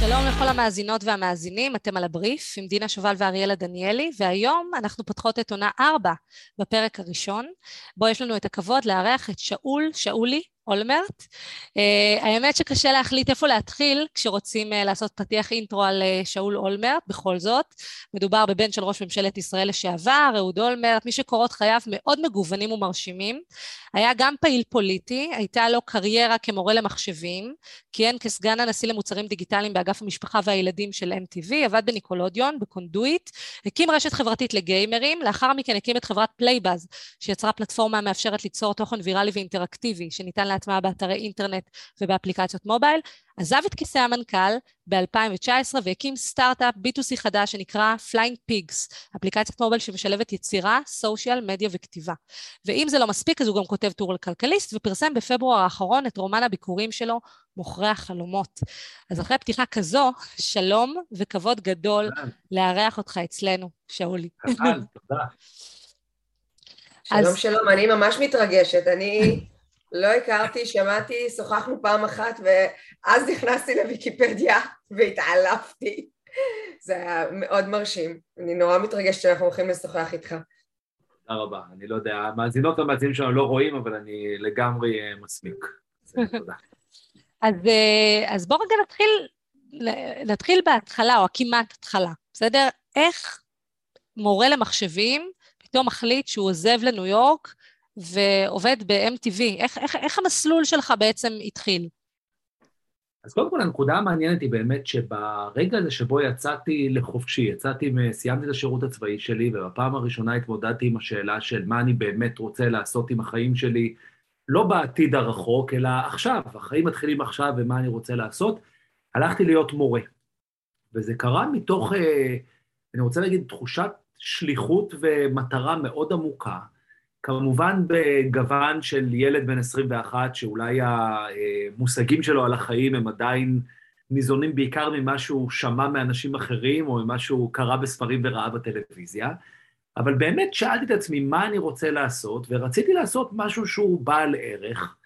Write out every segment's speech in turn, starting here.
שלום לכל המאזינות והמאזינים, אתם על הבריף עם דינה שובל ואריאלה דניאלי, והיום אנחנו פותחות את עונה 4 בפרק הראשון, בו יש לנו את הכבוד לארח את שאול, שאולי, אולמרט. Uh, האמת שקשה להחליט איפה להתחיל כשרוצים uh, לעשות פתיח אינטרו על uh, שאול אולמרט, בכל זאת. מדובר בבן של ראש ממשלת ישראל לשעבר, אהוד אולמרט, מי שקורות חייו מאוד מגוונים ומרשימים. היה גם פעיל פוליטי, הייתה לו קריירה כמורה למחשבים, כיהן כסגן הנשיא למוצרים דיגיטליים באגף המשפחה והילדים של MTV, עבד ב Nickelodeon, ב Conduit, הקים רשת חברתית לגיימרים, לאחר מכן הקים את חברת Playbuzz, שיצרה פלטפורמה המאפשרת ליצור תוכן ויראלי ואינטראקטיבי, שניתן להטמעה באתרי אינטרנט ובאפליקציות מובייל, עזב את כיסא המנכ"ל ב-2019 והקים סטארט-אפ B2C חדש שנקרא Flying Pigs, אפליקציית מובייל שמשלבת יצירה, social media וכתיבה. ואם זה לא מספיק, אז הוא גם כותב טור על כלכליסט ופרסם בפברואר האחרון את רומן הביכורים שלו, מוכרי החלומות. אז אחרי פתיחה כזו, שלום וכבוד גדול לארח אותך אצלנו, שאולי. תודה. שלום, שלום, אני ממש מתרגשת. אני לא הכרתי, שמעתי, שוחחנו פעם אחת, ואז נכנסתי לוויקיפדיה והתעלפתי. זה היה מאוד מרשים. אני נורא מתרגשת שאנחנו הולכים לשוחח איתך. תודה רבה. אני לא יודע, המאזינות והמאזינים שלנו לא רואים, אבל אני לגמרי אה, מסמיק. תודה. אז, אה, אז בואו רגע נתחיל, נתחיל בהתחלה, או כמעט התחלה, בסדר? איך מורה למחשבים פתאום מחליט שהוא עוזב לניו יורק ועובד ב-MTV? איך, איך, איך המסלול שלך בעצם התחיל? אז קודם כל הנקודה המעניינת היא באמת שברגע הזה שבו יצאתי לחופשי, יצאתי, סיימתי את השירות הצבאי שלי, ובפעם הראשונה התמודדתי עם השאלה של מה אני באמת רוצה לעשות עם החיים שלי, לא בעתיד הרחוק, אלא עכשיו, החיים מתחילים עכשיו ומה אני רוצה לעשות, הלכתי להיות מורה. וזה קרה מתוך, אה, אני רוצה להגיד, תחושת שליחות ומטרה מאוד עמוקה, כמובן בגוון של ילד בן 21, שאולי המושגים שלו על החיים הם עדיין ניזונים בעיקר ממה שהוא שמע מאנשים אחרים, או ממה שהוא קרא בספרים וראה בטלוויזיה, אבל באמת שאלתי את עצמי מה אני רוצה לעשות, ורציתי לעשות משהו שהוא בעל ערך,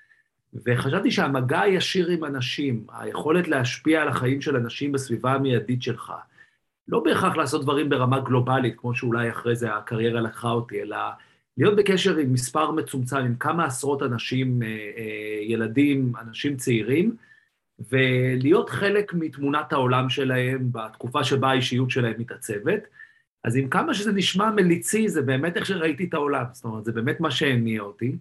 וחשבתי שהמגע הישיר עם אנשים, היכולת להשפיע על החיים של אנשים בסביבה המיידית שלך, לא בהכרח לעשות דברים ברמה גלובלית, כמו שאולי אחרי זה הקריירה לקחה אותי, אלא להיות בקשר עם מספר מצומצם, עם כמה עשרות אנשים, אה, אה, ילדים, אנשים צעירים, ולהיות חלק מתמונת העולם שלהם בתקופה שבה האישיות שלהם מתעצבת. אז עם כמה שזה נשמע מליצי, זה באמת איך שראיתי את העולם, זאת אומרת, זה באמת מה שהניע אותי.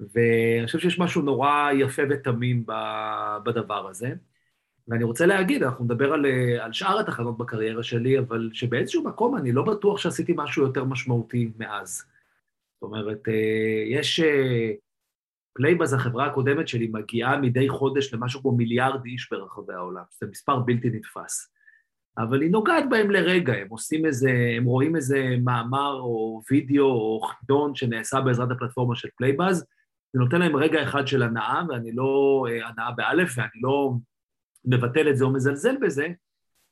ואני חושב שיש משהו נורא יפה ותמים בדבר הזה. ואני רוצה להגיד, אנחנו נדבר על, על שאר התחנות בקריירה שלי, אבל שבאיזשהו מקום אני לא בטוח שעשיתי משהו יותר משמעותי מאז. זאת אומרת, אה, יש... אה, Playbuzz, החברה הקודמת שלי, מגיעה מדי חודש למשהו כמו מיליארד איש ברחבי העולם. זה מספר בלתי נתפס. אבל היא נוגעת בהם לרגע, הם עושים איזה, הם רואים איזה מאמר או וידאו או חידון שנעשה בעזרת הפלטפורמה של Playbuzz, זה נותן להם רגע אחד של הנאה, ואני לא, אה, הנאה באלף, ואני לא מבטל את זה או מזלזל בזה,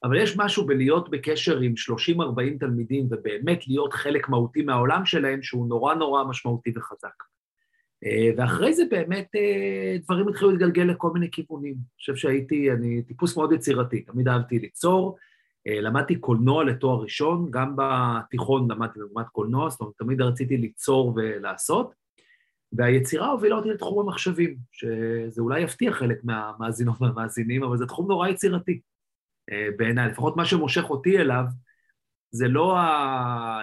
אבל יש משהו בלהיות בקשר עם 30-40 תלמידים ובאמת להיות חלק מהותי מהעולם שלהם שהוא נורא נורא משמעותי וחזק. אה, ואחרי זה באמת אה, דברים התחילו להתגלגל לכל מיני כיוונים. אני חושב שהייתי, אני טיפוס מאוד יצירתי, תמיד אהבתי ליצור, אה, למדתי קולנוע לתואר ראשון, גם בתיכון למדתי במגמת קולנוע, זאת אומרת, תמיד רציתי ליצור ולעשות, והיצירה הובילה אותי לתחום המחשבים, שזה אולי יפתיע חלק מהמאזינות והמאזינים, אבל זה תחום נורא יצירתי. אה, בעיניי, לפחות מה שמושך אותי אליו, זה לא ה...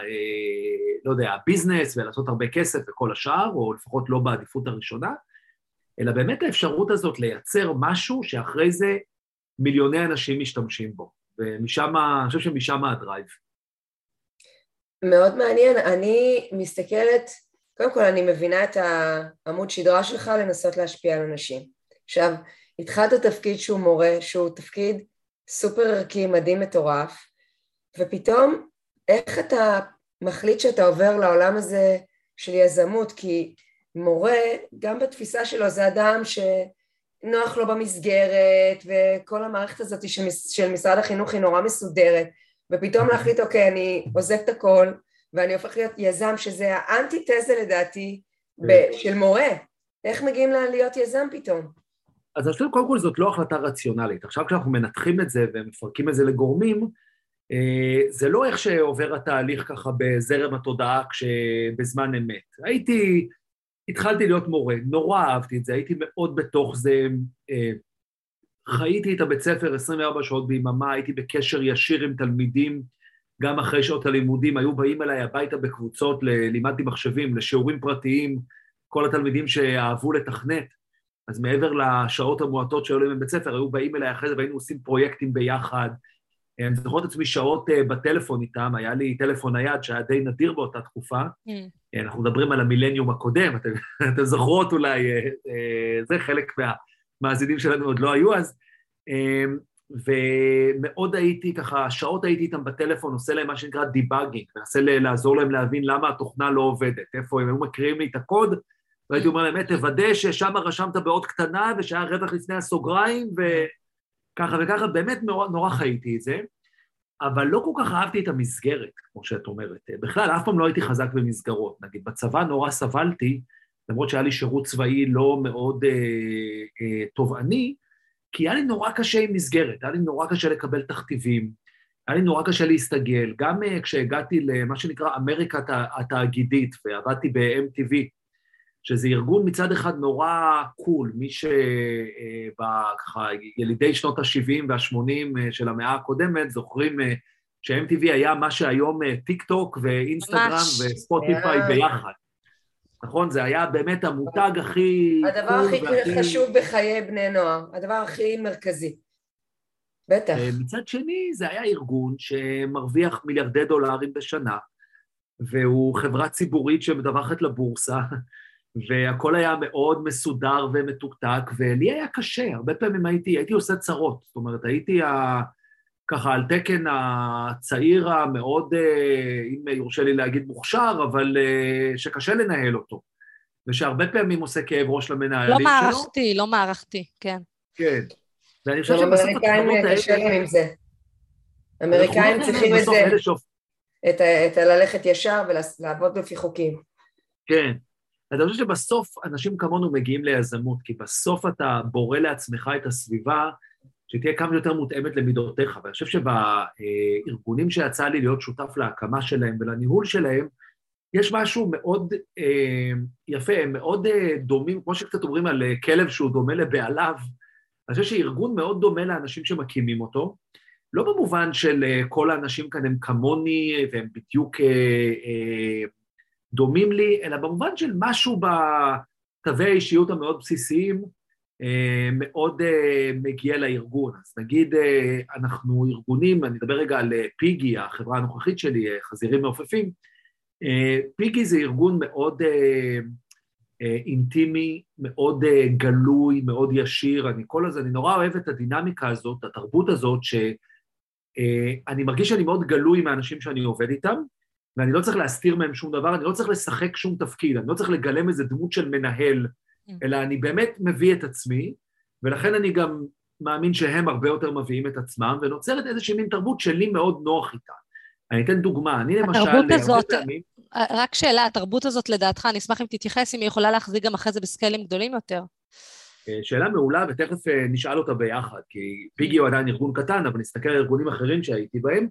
אה, לא יודע, הביזנס ולעשות הרבה כסף וכל השאר, או לפחות לא בעדיפות הראשונה, אלא באמת האפשרות הזאת לייצר משהו שאחרי זה מיליוני אנשים משתמשים בו. ומשם, אני חושב שמשם הדרייב. מאוד מעניין. אני מסתכלת, קודם כל אני מבינה את העמוד שדרה שלך לנסות להשפיע על אנשים. עכשיו, התחלת תפקיד שהוא מורה, שהוא תפקיד סופר ערכי, מדהים, מטורף, ופתאום איך אתה מחליט שאתה עובר לעולם הזה של יזמות, כי מורה, גם בתפיסה שלו זה אדם שנוח לו במסגרת, וכל המערכת הזאת של משרד החינוך היא נורא מסודרת, ופתאום להחליט, אוקיי, אני עוזב את הכל, ואני הופך להיות יזם, שזה האנטיתזה לדעתי. של מורה. איך מגיעים להיות יזם פתאום? אז חושב קודם כל זאת לא החלטה רציונלית. עכשיו כשאנחנו מנתחים את זה ומפרקים את זה לגורמים, אה, זה לא איך שעובר התהליך ככה בזרם התודעה כשבזמן אמת. הייתי, התחלתי להיות מורה, נורא אהבתי את זה, הייתי מאוד בתוך זה, אה, חייתי את הבית ספר 24 שעות ביממה, הייתי בקשר ישיר עם תלמידים, גם אחרי שעות הלימודים, היו באים אליי הביתה בקבוצות, לימדתי מחשבים, לשיעורים פרטיים, כל התלמידים שאהבו לתכנת, אז מעבר לשעות המועטות שהיו להם בבית ספר, היו באים אליי אחרי זה והיינו עושים פרויקטים ביחד. אני זוכר את עצמי שעות אה, בטלפון איתם, היה לי טלפון נייד שהיה די נדיר באותה תקופה. Mm. אנחנו מדברים על המילניום הקודם, אתם, אתם זוכרות אולי, אה, זה חלק מהמאזינים שלנו עוד לא היו אז. ומאוד הייתי ככה, שעות הייתי איתם בטלפון, עושה להם מה שנקרא דיבאגינג, מנסה לעזור להם להבין למה התוכנה לא עובדת, איפה הם היו מקריאים לי את הקוד, והייתי אומר להם, תוודא ששם רשמת באות קטנה ושהיה רווח לפני הסוגריים, וככה וככה, באמת נורא, נורא חייתי את זה, אבל לא כל כך אהבתי את המסגרת, כמו שאת אומרת. בכלל, אף פעם לא הייתי חזק במסגרות. נגיד, בצבא נורא סבלתי, למרות שהיה לי שירות צבאי לא מאוד אה, אה, תובעני, כי היה לי נורא קשה עם מסגרת, היה לי נורא קשה לקבל תכתיבים, היה לי נורא קשה להסתגל. גם uh, כשהגעתי למה שנקרא אמריקה התאגידית ועבדתי ב-MTV, שזה ארגון מצד אחד נורא קול, מי שבככה, אה, ילידי שנות ה-70 וה-80 אה, של המאה הקודמת, זוכרים ש-MTV היה מה שהיום טיק טוק ואינסטגרם וספוטיפיי ביחד. נכון? זה היה באמת המותג הכי... הדבר הכי והכי... חשוב בחיי בני נוער, הדבר הכי מרכזי. בטח. מצד שני, זה היה ארגון שמרוויח מיליארדי דולרים בשנה, והוא חברה ציבורית שמדווחת לבורסה, והכל היה מאוד מסודר ומתוקתק, ולי היה קשה, הרבה פעמים הייתי, הייתי עושה צרות, זאת אומרת, הייתי ה... ככה על תקן הצעיר המאוד, אה, אם יורשה לי להגיד מוכשר, אבל אה, שקשה לנהל אותו, ושהרבה פעמים עושה כאב ראש למנהלים שלו. לא מערכתי, לא מערכתי, כן. כן. ואני חושב שבסוף התחנות האלה... אמריקאים קשה להם עם זה. אמריקאים צריכים את זה, את, את הללכת ישר ולעבוד לפי חוקים. כן. אני חושב שבסוף אנשים כמונו מגיעים ליזמות, כי בסוף אתה בורא לעצמך את הסביבה שתהיה כמה שיותר מותאמת למידותיך. ואני חושב שבארגונים שיצא לי להיות שותף להקמה שלהם ולניהול שלהם, יש משהו מאוד אה, יפה, הם מאוד אה, דומים, כמו שקצת אומרים על אה, כלב שהוא דומה לבעליו, אני חושב שארגון מאוד דומה לאנשים שמקימים אותו, לא במובן של אה, כל האנשים כאן הם כמוני והם בדיוק אה, אה, דומים לי, אלא במובן של משהו בתווי האישיות המאוד בסיסיים, אה, מאוד אה, מגיע לארגון. אז נגיד אה, אנחנו ארגונים, אני אדבר רגע על פיגי, החברה הנוכחית שלי, חזירים מעופפים. פיגי זה ארגון מאוד אינטימי, מאוד גלוי, מאוד ישיר. אני כל הזמן, אני נורא אוהב את הדינמיקה הזאת, התרבות הזאת, שאני מרגיש שאני מאוד גלוי מהאנשים שאני עובד איתם, ואני לא צריך להסתיר מהם שום דבר, אני לא צריך לשחק שום תפקיד, אני לא צריך לגלם איזה דמות של מנהל, Mm. אלא אני באמת מביא את עצמי, ולכן אני גם מאמין שהם הרבה יותר מביאים את עצמם, ונוצרת איזושהי מין תרבות שלי מאוד נוח איתה. אני אתן דוגמה, אני למשל... התרבות הזאת, פעמים... רק שאלה, התרבות הזאת לדעתך, אני אשמח אם תתייחס, אם היא יכולה להחזיק גם אחרי זה בסקיילים גדולים יותר. אה, שאלה מעולה, ותכף אה, נשאל אותה ביחד, כי פיגי הוא עדיין ארגון קטן, אבל נסתכל על ארגונים אחרים שהייתי בהם,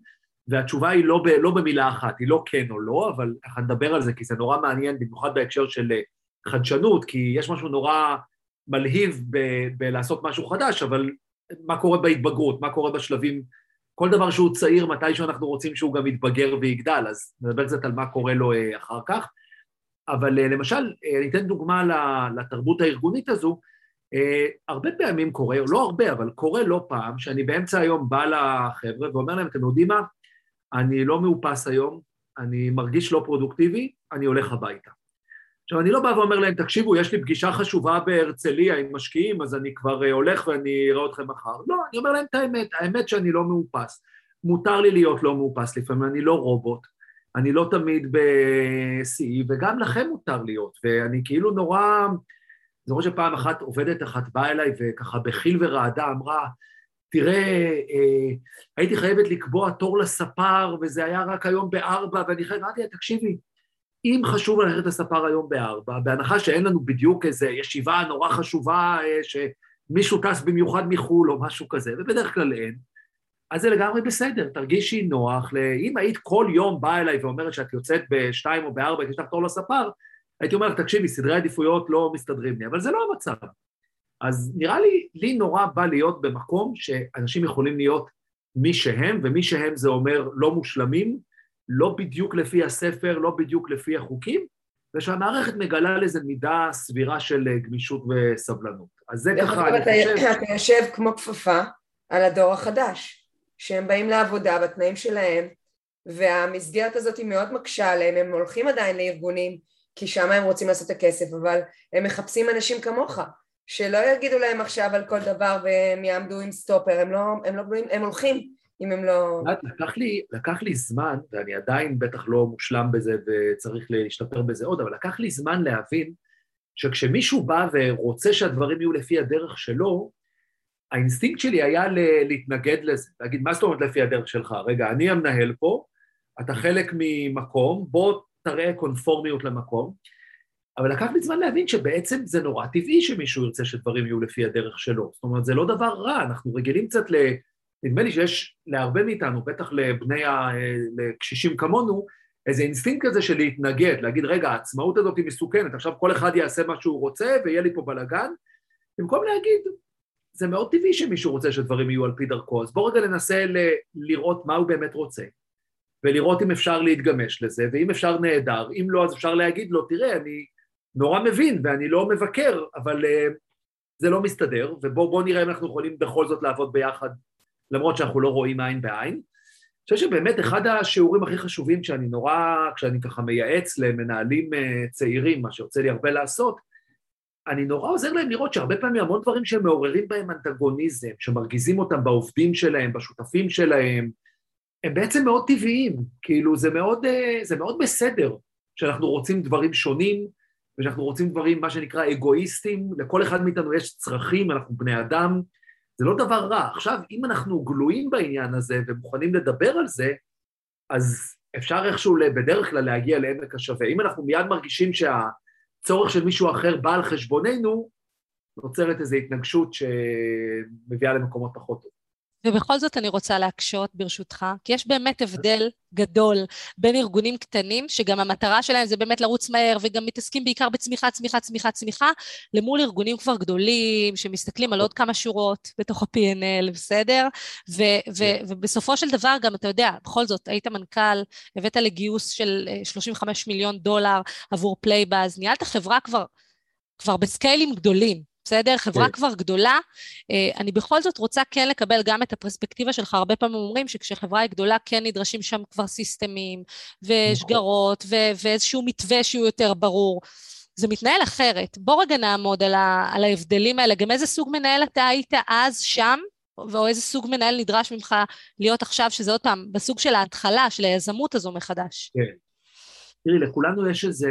והתשובה היא לא, ב, לא במילה אחת, היא לא כן או לא, אבל ככה נדבר על זה, כי זה נורא מעניין, במיוחד בהקשר של אה, חדשנות, כי יש משהו נורא מלהיב ב- בלעשות משהו חדש, אבל מה קורה בהתבגרות, מה קורה בשלבים, כל דבר שהוא צעיר, מתי שאנחנו רוצים שהוא גם יתבגר ויגדל, אז נדבר קצת על מה קורה לו אה, אחר כך. אבל אה, למשל, אני אתן דוגמה לתרבות הארגונית הזו, הרבה פעמים קורה, לא הרבה, אבל קורה לא פעם, שאני באמצע היום בא לחבר'ה ואומר להם, אתם יודעים מה? אני לא מאופס היום, אני מרגיש לא פרודוקטיבי, אני הולך הביתה. עכשיו, אני לא בא ואומר להם, תקשיבו, יש לי פגישה חשובה בהרצליה עם משקיעים, אז אני כבר אה, הולך ואני אראה אתכם מחר. לא, אני אומר להם את האמת, האמת שאני לא מאופס. מותר לי להיות לא מאופס, לפעמים אני לא רובוט, אני לא תמיד בשיאי, וגם לכם מותר להיות, ואני כאילו נורא... זוכר שפעם אחת עובדת אחת באה אליי וככה בחיל ורעדה אמרה, תראה, אה, הייתי חייבת לקבוע תור לספר, וזה היה רק היום בארבע, ואני חייבת, אמרתי לה, תקשיבי, אם חשוב ללכת לספר היום בארבע, בהנחה שאין לנו בדיוק איזו ישיבה נורא חשובה, אה, שמישהו טס במיוחד מחו"ל או משהו כזה, ובדרך כלל אין, אז זה לגמרי בסדר, תרגישי נוח. אם היית כל יום באה אליי ואומרת שאת יוצאת בשתיים או בארבע, יש לך תור לספר, הייתי אומר לך, תקשיבי, סדרי עדיפויות לא מסתדרים לי, אבל זה לא המצב. אז נראה לי, לי נורא בא להיות במקום שאנשים יכולים להיות מי שהם, ומי שהם זה אומר לא מושלמים, לא בדיוק לפי הספר, לא בדיוק לפי החוקים, ושהמערכת מגלה לזה מידה סבירה של גמישות וסבלנות. אז זה ככה, אני חושב... אתה יושב כמו כפפה על הדור החדש, שהם באים לעבודה בתנאים שלהם, והמסגרת הזאת היא מאוד מקשה עליהם, הם הולכים עדיין לארגונים, כי שם הם רוצים לעשות את הכסף, אבל הם מחפשים אנשים כמוך, שלא יגידו להם עכשיו על כל דבר והם יעמדו עם סטופר, הם לא, הם לא, הם הולכים אם הם לא... לקח לי, לקח לי זמן, ואני עדיין בטח לא מושלם בזה וצריך להשתפר בזה עוד, אבל לקח לי זמן להבין שכשמישהו בא ורוצה שהדברים יהיו לפי הדרך שלו, האינסטינקט שלי היה להתנגד לזה, להגיד, מה זאת אומרת לפי הדרך שלך? רגע, אני המנהל פה, אתה חלק ממקום, בוא תראה קונפורמיות למקום. אבל לקח לי זמן להבין שבעצם זה נורא טבעי שמישהו ירצה שדברים יהיו לפי הדרך שלו. זאת אומרת, זה לא דבר רע, אנחנו רגילים קצת ל... נדמה לי שיש להרבה מאיתנו, בטח לבני ה... לקשישים כמונו, איזה אינסטינקט כזה של להתנגד, להגיד, רגע, העצמאות הזאת היא מסוכנת, עכשיו כל אחד יעשה מה שהוא רוצה ויהיה לי פה בלאגן, במקום להגיד, זה מאוד טבעי שמישהו רוצה שדברים יהיו על פי דרכו, אז בואו רגע ננסה ל... לראות מה הוא באמת רוצה, ולראות אם אפשר להתגמש לזה, ואם אפשר נהדר, אם לא, אז אפשר להגיד לו, תראה, אני נורא מבין ואני לא מבקר, אבל uh, זה לא מסתדר, ובואו נראה אם אנחנו יכולים בכל זאת לעבוד ביחד, למרות שאנחנו לא רואים עין בעין. אני חושב שבאמת אחד השיעורים הכי חשובים כשאני נורא, כשאני ככה מייעץ למנהלים uh, צעירים, מה שיוצא לי הרבה לעשות, אני נורא עוזר להם לראות שהרבה פעמים המון דברים שהם מעוררים בהם אנטגוניזם, שמרגיזים אותם בעובדים שלהם, בשותפים שלהם, הם בעצם מאוד טבעיים, כאילו זה מאוד, אה, זה מאוד בסדר שאנחנו רוצים דברים שונים, ושאנחנו רוצים דברים, מה שנקרא, אגואיסטים, לכל אחד מאיתנו יש צרכים, אנחנו בני אדם, זה לא דבר רע. עכשיו, אם אנחנו גלויים בעניין הזה ומוכנים לדבר על זה, אז אפשר איכשהו בדרך כלל להגיע לעמק השווה. אם אנחנו מיד מרגישים שהצורך של מישהו אחר בא על חשבוננו, נוצרת איזו התנגשות שמביאה למקומות פחות טוב. ובכל זאת אני רוצה להקשות, ברשותך, כי יש באמת הבדל גדול בין ארגונים קטנים, שגם המטרה שלהם זה באמת לרוץ מהר, וגם מתעסקים בעיקר בצמיחה, צמיחה, צמיחה, צמיחה, למול ארגונים כבר גדולים, שמסתכלים על עוד כמה שורות בתוך ה-P&L, בסדר? ו- ו- כן. ובסופו של דבר גם, אתה יודע, בכל זאת, היית מנכ"ל, הבאת לגיוס של 35 אה, מיליון דולר עבור Playbuzz, ניהלת חברה כבר, כבר בסקיילים גדולים. בסדר? חברה כן. כבר גדולה. אה, אני בכל זאת רוצה כן לקבל גם את הפרספקטיבה שלך. הרבה פעמים אומרים שכשחברה היא גדולה כן נדרשים שם כבר סיסטמים ושגרות ו- ואיזשהו מתווה שהוא יותר ברור. זה מתנהל אחרת. בוא רגע נעמוד על, ה- על ההבדלים האלה. גם איזה סוג מנהל אתה היית אז שם, או איזה סוג מנהל נדרש ממך להיות עכשיו, שזה עוד פעם בסוג של ההתחלה, של היזמות הזו מחדש. כן. תראי, לכולנו יש איזה,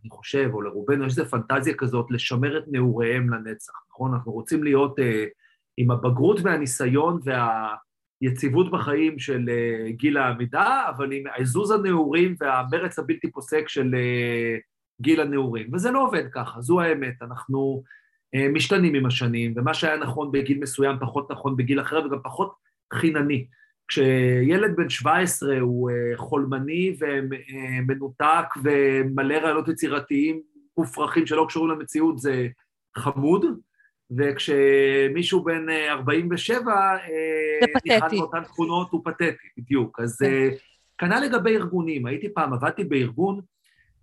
אני חושב, או לרובנו יש איזה פנטזיה כזאת לשמר את נעוריהם לנצח, נכון? אנחנו רוצים להיות אה, עם הבגרות והניסיון והיציבות בחיים של אה, גיל העמידה, אבל עם עזוז הנעורים והמרץ הבלתי פוסק של אה, גיל הנעורים. וזה לא עובד ככה, זו האמת. אנחנו אה, משתנים עם השנים, ומה שהיה נכון בגיל מסוים פחות נכון בגיל אחר וגם פחות חינני. כשילד בן 17 הוא אה, חולמני ומנותק ומלא רעיונות יצירתיים מופרכים שלא קשורים למציאות זה חמוד, וכשמישהו בן 47 אה, נכנס באותן תכונות הוא פתטי, בדיוק. אז כן. כנ"ל לגבי ארגונים, הייתי פעם, עבדתי בארגון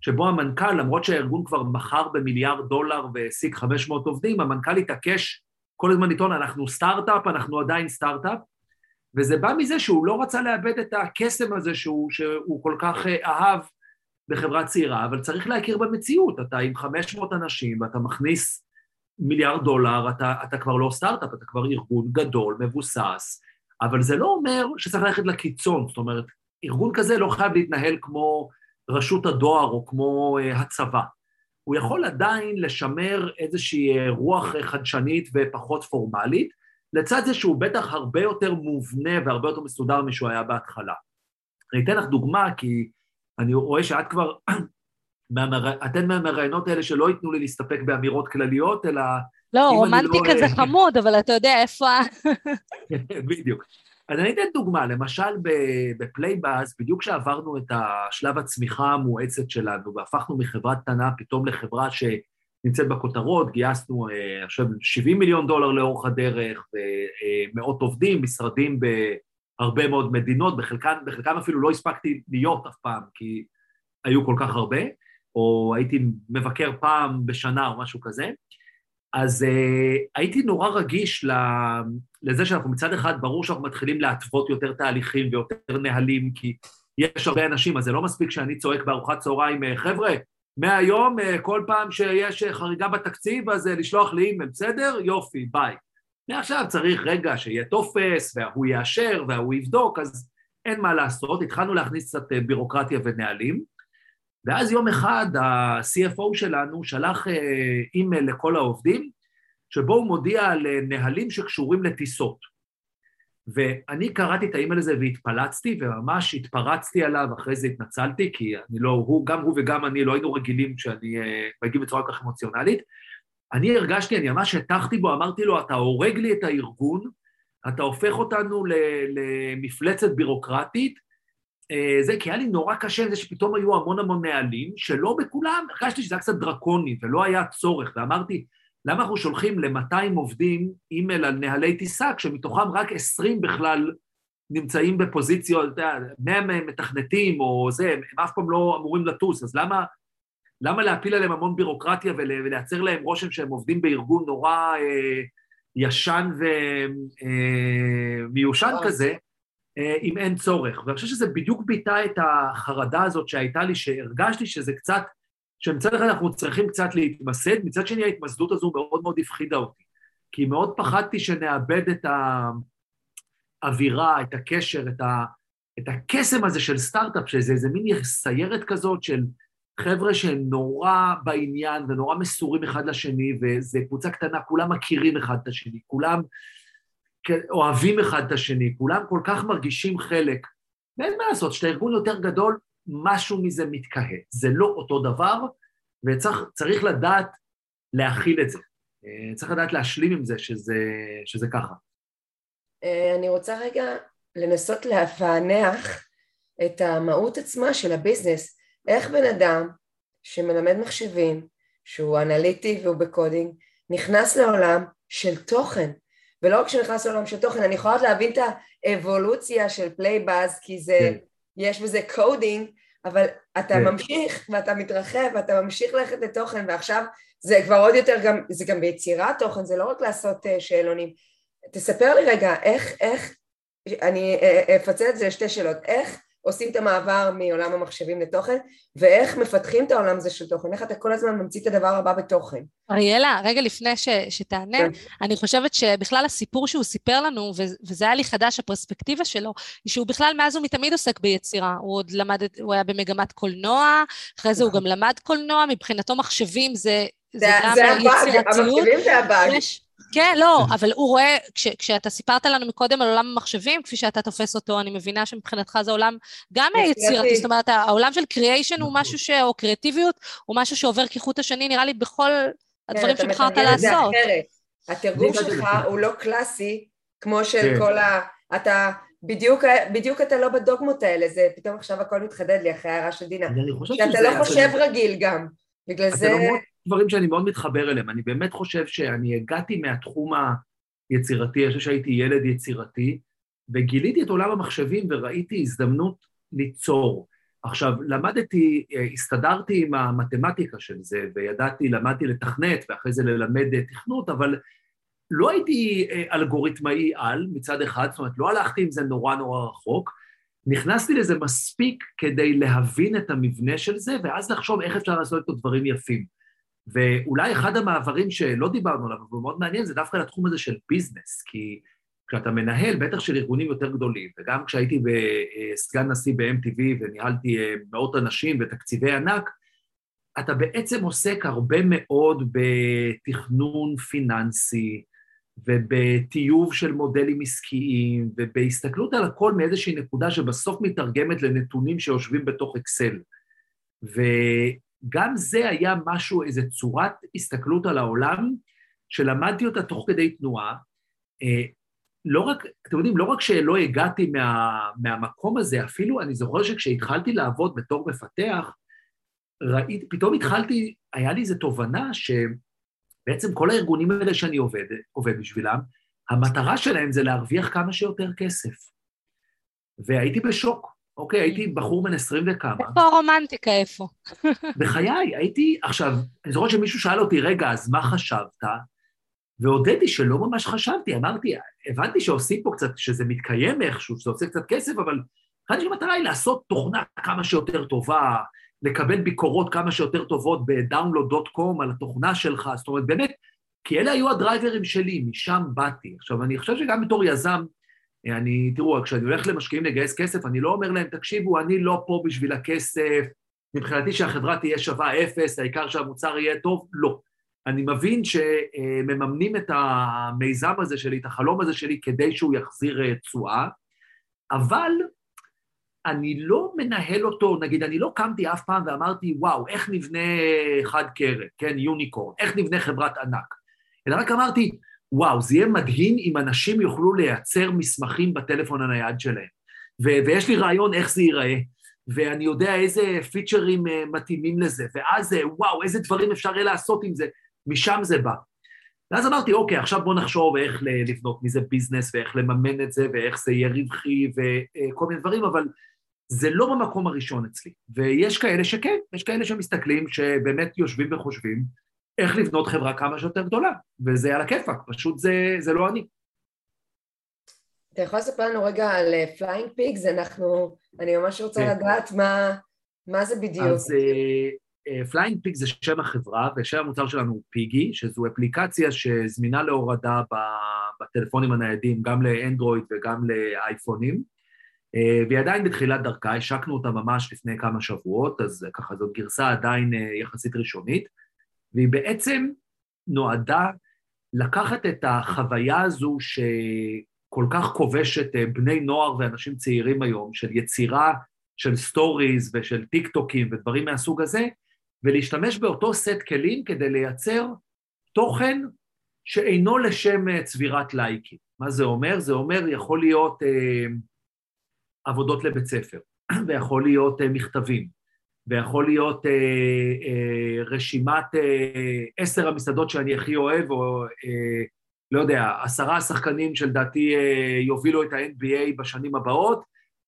שבו המנכ"ל, למרות שהארגון כבר מכר במיליארד דולר והעסיק 500 עובדים, המנכ"ל התעקש כל הזמן לטעון, אנחנו סטארט-אפ, אנחנו עדיין סטארט-אפ, וזה בא מזה שהוא לא רצה לאבד את הקסם הזה שהוא, שהוא כל כך אה, אהב בחברה צעירה, אבל צריך להכיר במציאות, אתה עם 500 אנשים ואתה מכניס מיליארד דולר, אתה, אתה כבר לא סטארט-אפ, אתה כבר ארגון גדול, מבוסס, אבל זה לא אומר שצריך ללכת לקיצון, זאת אומרת, ארגון כזה לא חייב להתנהל כמו רשות הדואר או כמו uh, הצבא. הוא יכול עדיין לשמר איזושהי אה, רוח חדשנית ופחות פורמלית, לצד זה שהוא בטח הרבה יותר מובנה והרבה יותר מסודר משהוא היה בהתחלה. אני אתן לך דוגמה, כי אני רואה שאת כבר, אתן מהמראיינות האלה שלא ייתנו לי להסתפק באמירות כלליות, אלא... לא, רומנטיקה לא... זה חמוד, אבל אתה יודע איפה... בדיוק. אז אני אתן דוגמה, למשל בפלייבאז, בדיוק כשעברנו את השלב הצמיחה המואצת שלנו, והפכנו מחברה קטנה פתאום לחברה שנמצאת בכותרות, גייסנו אה, עכשיו 70 מיליון דולר לאורך הדרך, ומאות עובדים, משרדים בהרבה מאוד מדינות, בחלקם, בחלקם אפילו לא הספקתי להיות אף פעם, כי היו כל כך הרבה, או הייתי מבקר פעם בשנה או משהו כזה. אז uh, הייתי נורא רגיש לזה שאנחנו מצד אחד, ברור שאנחנו מתחילים להתוות יותר תהליכים ויותר נהלים, כי יש הרבה אנשים, אז זה לא מספיק שאני צועק בארוחת צהריים, אה, חבר'ה, מהיום, uh, כל פעם שיש חריגה בתקציב, אז uh, לשלוח לי אימייל, בסדר? יופי, ביי. מעכשיו צריך רגע שיהיה טופס, וההוא יאשר, וההוא יבדוק, אז אין מה לעשות, התחלנו להכניס קצת בירוקרטיה ונהלים. ואז יום אחד ה-CFO שלנו שלח אה, אימייל לכל העובדים, שבו הוא מודיע על אה, נהלים שקשורים לטיסות. ואני קראתי את האימייל הזה והתפלצתי, וממש התפרצתי עליו, אחרי זה התנצלתי, כי אני לא, הוא, גם הוא וגם אני לא היינו רגילים שאני אה, מגיב בצורה כל כך אמוציונלית. אני הרגשתי, אני ממש הטחתי בו, אמרתי לו, אתה הורג לי את הארגון, אתה הופך אותנו למפלצת בירוקרטית, אה, זה, כי היה לי נורא קשה עם זה שפתאום היו המון המון נהלים, שלא בכולם, הרגשתי שזה היה קצת דרקוני ולא היה צורך, ואמרתי, למה אנחנו שולחים ל-200 עובדים אימייל על נהלי טיסה, כשמתוכם רק 20 בכלל נמצאים בפוזיציות, אתה יודע, 100 מהם מתכנתים או זה, הם, הם אף פעם לא אמורים לטוס, אז למה, למה להפיל עליהם המון בירוקרטיה ולייצר להם רושם שהם עובדים בארגון נורא אה, ישן ומיושן אה, כזה, אה, אם אין צורך. ואני חושב שזה בדיוק ביטא את החרדה הזאת שהייתה לי, שהרגשתי שזה קצת, שמצד אחד אנחנו צריכים קצת להתמסד, מצד שני ההתמסדות הזו מאוד מאוד הפחידה אותי. כי מאוד פחדתי שנאבד את האווירה, את הקשר, את, ה, את הקסם הזה של סטארט-אפ, שזה איזה מין סיירת כזאת של חבר'ה שהם נורא בעניין ונורא מסורים אחד לשני, וזו קבוצה קטנה, כולם מכירים אחד את השני, כולם... אוהבים אחד את השני, כולם כל כך מרגישים חלק. ואין מה לעשות, כשאתה ארגון יותר גדול, משהו מזה מתקהה. זה לא אותו דבר, וצריך לדעת להכיל את זה. אה, צריך לדעת להשלים עם זה שזה, שזה ככה. אה, אני רוצה רגע לנסות לפענח את המהות עצמה של ה business. איך בן אדם שמלמד מחשבים, שהוא אנליטי והוא ב coding, נכנס לעולם של תוכן, ולא רק שנכנס לעולם של תוכן, אני יכולה להבין את האבולוציה של Playbuzz, כי זה, כן. יש בזה coding, אבל אתה כן. ממשיך ואתה מתרחב ואתה ממשיך ללכת לתוכן, ועכשיו זה כבר עוד יותר גם, זה גם ביצירת תוכן, זה לא רק לעשות uh, שאלונים. תספר לי רגע, איך, איך, אני אה, אפצל את זה לשתי שאלות, איך עושים את המעבר מעולם המחשבים לתוכן, ואיך מפתחים את העולם הזה של תוכן, איך אתה כל הזמן ממציא את הדבר הבא בתוכן. אריאלה, רגע לפני ש, שתענה, כן. אני חושבת שבכלל הסיפור שהוא סיפר לנו, וזה היה לי חדש, הפרספקטיבה שלו, היא שהוא בכלל מאז ומתמיד עוסק ביצירה. הוא עוד למד, הוא היה במגמת קולנוע, אחרי זה הוא נכון. גם למד קולנוע, מבחינתו מחשבים זה... זה, זה גם זה יצירתיות. המחשבים זה הבאג. יש, כן, לא, אבל הוא רואה, כש, כשאתה סיפרת לנו מקודם על עולם המחשבים, כפי שאתה תופס אותו, אני מבינה שמבחינתך זה עולם גם יצירתי, זאת אומרת, העולם של קריאיישן הוא משהו ש... או קריאטיביות, הוא משהו שעובר כחוט השני, נראה לי, בכל הדברים כן, שבחרת לעשות. התרגום שלך הוא לא קלאסי, כמו של כן. כל ה... אתה... בדיוק, בדיוק אתה לא בדוגמות האלה, זה פתאום עכשיו הכל מתחדד לי אחרי ההערה של דינה. שאתה לא חושב רגיל גם, בגלל זה... דברים שאני מאוד מתחבר אליהם. אני באמת חושב שאני הגעתי מהתחום היצירתי, אני חושב שהייתי ילד יצירתי, וגיליתי את עולם המחשבים וראיתי הזדמנות ליצור. עכשיו, למדתי, הסתדרתי עם המתמטיקה של זה, וידעתי, למדתי לתכנת, ואחרי זה ללמד תכנות, אבל לא הייתי אלגוריתמאי על מצד אחד, זאת אומרת, לא הלכתי עם זה נורא נורא רחוק, נכנסתי לזה מספיק כדי להבין את המבנה של זה, ואז לחשוב איך אפשר לעשות איתו דברים יפים. ואולי אחד המעברים שלא דיברנו עליו, אבל מאוד מעניין, זה דווקא לתחום הזה של ביזנס, כי כשאתה מנהל, בטח של ארגונים יותר גדולים, וגם כשהייתי סגן נשיא ב-MTV וניהלתי אה, מאות אנשים ותקציבי ענק, אתה בעצם עוסק הרבה מאוד בתכנון פיננסי, ובטיוב של מודלים עסקיים, ובהסתכלות על הכל מאיזושהי נקודה שבסוף מתרגמת לנתונים שיושבים בתוך אקסל. וגם זה היה משהו, איזו צורת הסתכלות על העולם, שלמדתי אותה תוך כדי תנועה. אה, לא רק, אתם יודעים, לא רק שלא הגעתי מה, מהמקום הזה, אפילו אני זוכר שכשהתחלתי לעבוד בתור מפתח, ראיתי, פתאום התחלתי, היה לי איזו תובנה שבעצם כל הארגונים האלה שאני עובד, עובד בשבילם, המטרה שלהם זה להרוויח כמה שיותר כסף. והייתי בשוק, אוקיי, הייתי בחור בן עשרים וכמה. איפה הרומנטיקה, איפה? בחיי, הייתי, עכשיו, אני זוכר שמישהו שאל אותי, רגע, אז מה חשבת? והודיתי שלא ממש חשבתי, אמרתי, הבנתי שעושים פה קצת, שזה מתקיים איכשהו, שזה עושה קצת כסף, אבל חשבתי שהמטרה היא לעשות תוכנה כמה שיותר טובה, לקבל ביקורות כמה שיותר טובות ב-download.com על התוכנה שלך, זאת אומרת, באמת, כי אלה היו הדרייברים שלי, משם באתי. עכשיו, אני חושב שגם בתור יזם, אני, תראו, כשאני הולך למשקיעים לגייס כסף, אני לא אומר להם, תקשיבו, אני לא פה בשביל הכסף, מבחינתי שהחברה תהיה שווה אפס, העיקר שהמוצר יהיה טוב, לא. אני מבין שמממנים את המיזם הזה שלי, את החלום הזה שלי, כדי שהוא יחזיר אה, תשואה, אבל אני לא מנהל אותו, נגיד, אני לא קמתי אף פעם ואמרתי, וואו, איך נבנה חד קרן, כן, יוניקורן, איך נבנה חברת ענק, אלא רק אמרתי, וואו, זה יהיה מדהים אם אנשים יוכלו לייצר מסמכים בטלפון הנייד שלהם. ו- ויש לי רעיון איך זה ייראה, ואני יודע איזה פיצ'רים אה, מתאימים לזה, ואז וואו, איזה דברים אפשר יהיה לעשות עם זה. משם זה בא. ואז אמרתי, אוקיי, עכשיו בואו נחשוב איך לבנות מזה ביזנס ואיך לממן את זה ואיך זה יהיה רווחי וכל מיני דברים, אבל זה לא במקום הראשון אצלי. ויש כאלה שכן, יש כאלה שמסתכלים, שבאמת יושבים וחושבים איך לבנות חברה כמה שיותר גדולה, וזה על הכיפאק, פשוט זה, זה לא אני. אתה יכול לספר לנו רגע על Flying uh, Pigs? אנחנו, אני ממש רוצה כן. לדעת מה, מה זה בדיוק. אז אה, Flying Pig זה שם החברה, ושם המוצר שלנו הוא Piggy, שזו אפליקציה שזמינה להורדה בטלפונים הניידים, גם לאנדרואיד וגם לאייפונים, אה, והיא עדיין בתחילת דרכה, השקנו אותה ממש לפני כמה שבועות, אז ככה זאת גרסה עדיין אה, יחסית ראשונית, והיא בעצם נועדה לקחת את החוויה הזו שכל כך כובשת אה, בני נוער ואנשים צעירים היום, של יצירה של stories ושל טיק טוקים ודברים מהסוג הזה, ולהשתמש באותו סט כלים כדי לייצר תוכן שאינו לשם אה, צבירת לייקים. מה זה אומר? זה אומר, יכול להיות אה, עבודות לבית ספר, ויכול להיות אה, מכתבים, ויכול להיות אה, אה, רשימת אה, עשר המסעדות שאני הכי אוהב, או אה, לא יודע, עשרה השחקנים שלדעתי אה, יובילו את ה-NBA בשנים הבאות,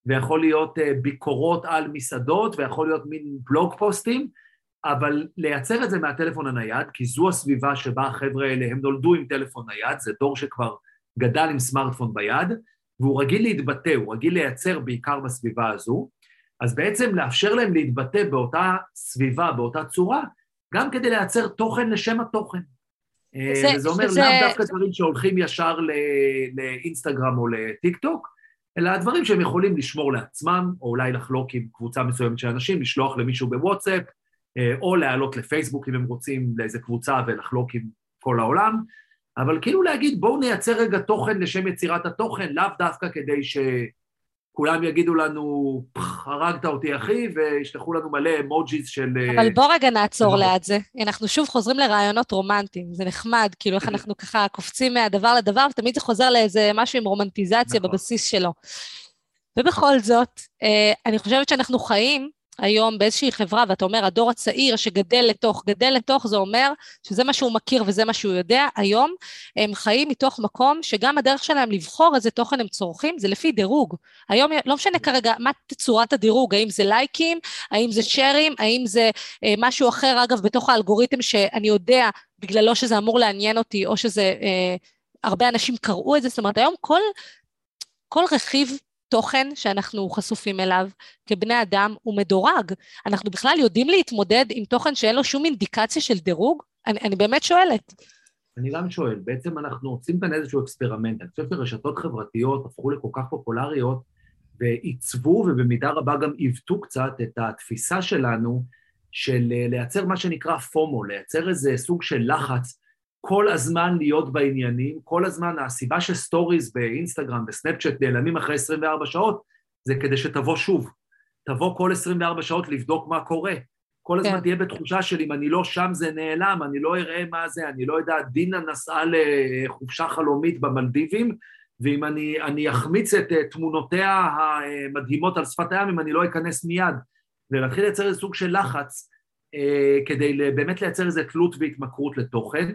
ויכול להיות אה, ביקורות על מסעדות, ויכול להיות מין בלוג פוסטים, אבל לייצר את זה מהטלפון הנייד, כי זו הסביבה שבה החבר'ה האלה, הם נולדו עם טלפון נייד, זה דור שכבר גדל עם סמארטפון ביד, והוא רגיל להתבטא, הוא רגיל לייצר בעיקר בסביבה הזו, אז בעצם לאפשר להם להתבטא באותה סביבה, באותה צורה, גם כדי לייצר תוכן לשם התוכן. אה, זה, וזה אומר שזה... לאו דווקא דברים שהולכים ישר לאינסטגרם או לטיק טוק, אלא הדברים שהם יכולים לשמור לעצמם, או אולי לחלוק עם קבוצה מסוימת של אנשים, לשלוח למישהו בוואטסאפ, אה, או להעלות לפייסבוק אם הם רוצים לאיזה קבוצה ולחלוק עם כל העולם, אבל כאילו להגיד בואו נייצר רגע תוכן לשם יצירת התוכן, לאו דווקא כדי שכולם יגידו לנו, הרגת אותי אחי, וישלחו לנו מלא אמוג'יז של... אה, אבל בוא רגע נעצור ליד זה. אנחנו שוב חוזרים לרעיונות רומנטיים, זה נחמד, כאילו איך אנחנו ככה קופצים מהדבר לדבר, ותמיד זה חוזר לאיזה משהו עם רומנטיזציה נכון. בבסיס שלו. ובכל זאת, אה, אני חושבת שאנחנו חיים היום באיזושהי חברה, ואתה אומר, הדור הצעיר שגדל לתוך, גדל לתוך, זה אומר שזה מה שהוא מכיר וזה מה שהוא יודע, היום הם חיים מתוך מקום שגם הדרך שלהם לבחור איזה תוכן הם צורכים, זה לפי דירוג. היום, לא משנה כרגע מה צורת הדירוג, האם זה לייקים, האם זה שרים, האם זה אה, משהו אחר, אגב, בתוך האלגוריתם שאני יודע בגללו שזה אמור לעניין אותי, או שזה, אה, הרבה אנשים קראו את זה, זאת אומרת, היום כל, כל רכיב תוכן שאנחנו חשופים אליו כבני אדם הוא מדורג. אנחנו בכלל יודעים להתמודד עם תוכן שאין לו שום אינדיקציה של דירוג? אני, אני באמת שואלת. אני גם שואל, בעצם אנחנו עושים כאן איזשהו experiment. אני חושב שרשתות חברתיות הפכו לכל כך פופולריות ועיצבו ובמידה רבה גם עיוותו קצת את התפיסה שלנו של לייצר מה שנקרא FOMO, לייצר איזה סוג של לחץ כל הזמן להיות בעניינים, כל הזמן, הסיבה ש stories באינסטגרם, בסנאפצ'אט נעלמים אחרי 24 שעות, זה כדי שתבוא שוב. תבוא כל 24 שעות לבדוק מה קורה. כל הזמן כן. תהיה בתחושה של אם אני לא שם זה נעלם, אני לא אראה מה זה, אני לא יודע, דינה נסעה לחופשה חלומית במלדיבים, ואם אני, אני אחמיץ את אה, תמונותיה המדהימות על שפת הים, אם אני לא אכנס מיד, ולהתחיל לייצר איזה סוג של לחץ, אה, כדי באמת לייצר איזה תלות והתמכרות לתוכן.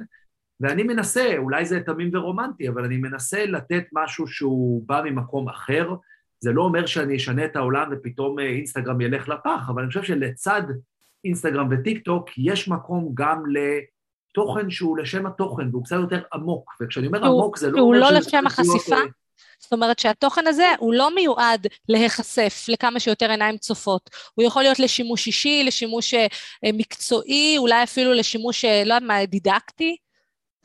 ואני מנסה, אולי זה תמים ורומנטי, אבל אני מנסה לתת משהו שהוא בא ממקום אחר. זה לא אומר שאני אשנה את העולם ופתאום אה, אינסטגרם ילך לפח, אבל אני חושב שלצד אינסטגרם וטיק טוק יש מקום גם לתוכן שהוא לשם התוכן, והוא קצת יותר עמוק. וכשאני אומר הוא, עמוק זה לא אומר... הוא לא לשם החשיפה? להיות... זאת אומרת שהתוכן הזה הוא לא מיועד להיחשף לכמה שיותר עיניים צופות. הוא יכול להיות לשימוש אישי, לשימוש אה, מקצועי, אולי אפילו לשימוש, אה, לא יודעת מה, דידקטי.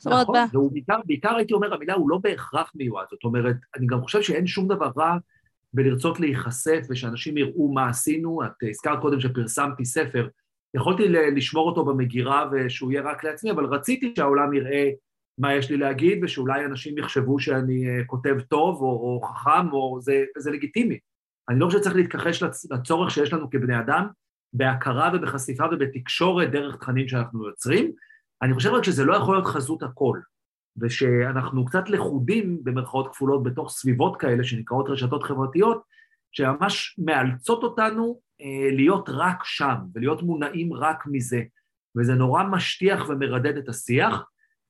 נכון, והוא בעיקר, בעיקר הייתי אומר, המילה הוא לא בהכרח מיועד. זאת אומרת, אני גם חושב שאין שום דבר רע בלרצות להיחשף ושאנשים יראו מה עשינו. את הזכרת קודם שפרסמתי ספר, יכולתי לשמור אותו במגירה ושהוא יהיה רק לעצמי, אבל רציתי שהעולם יראה מה יש לי להגיד, ושאולי אנשים יחשבו שאני אה, כותב טוב או, או חכם, או זה, זה לגיטימי. אני לא חושב שצריך להתכחש לצורך שיש לנו כבני אדם בהכרה ובחשיפה ובתקשורת דרך תכנים שאנחנו יוצרים. אני חושב רק שזה לא יכול להיות חזות הכל, ושאנחנו קצת לכודים במרכאות כפולות בתוך סביבות כאלה שנקראות רשתות חברתיות, שממש מאלצות אותנו אה, להיות רק שם ולהיות מונעים רק מזה, וזה נורא משטיח ומרדד את השיח.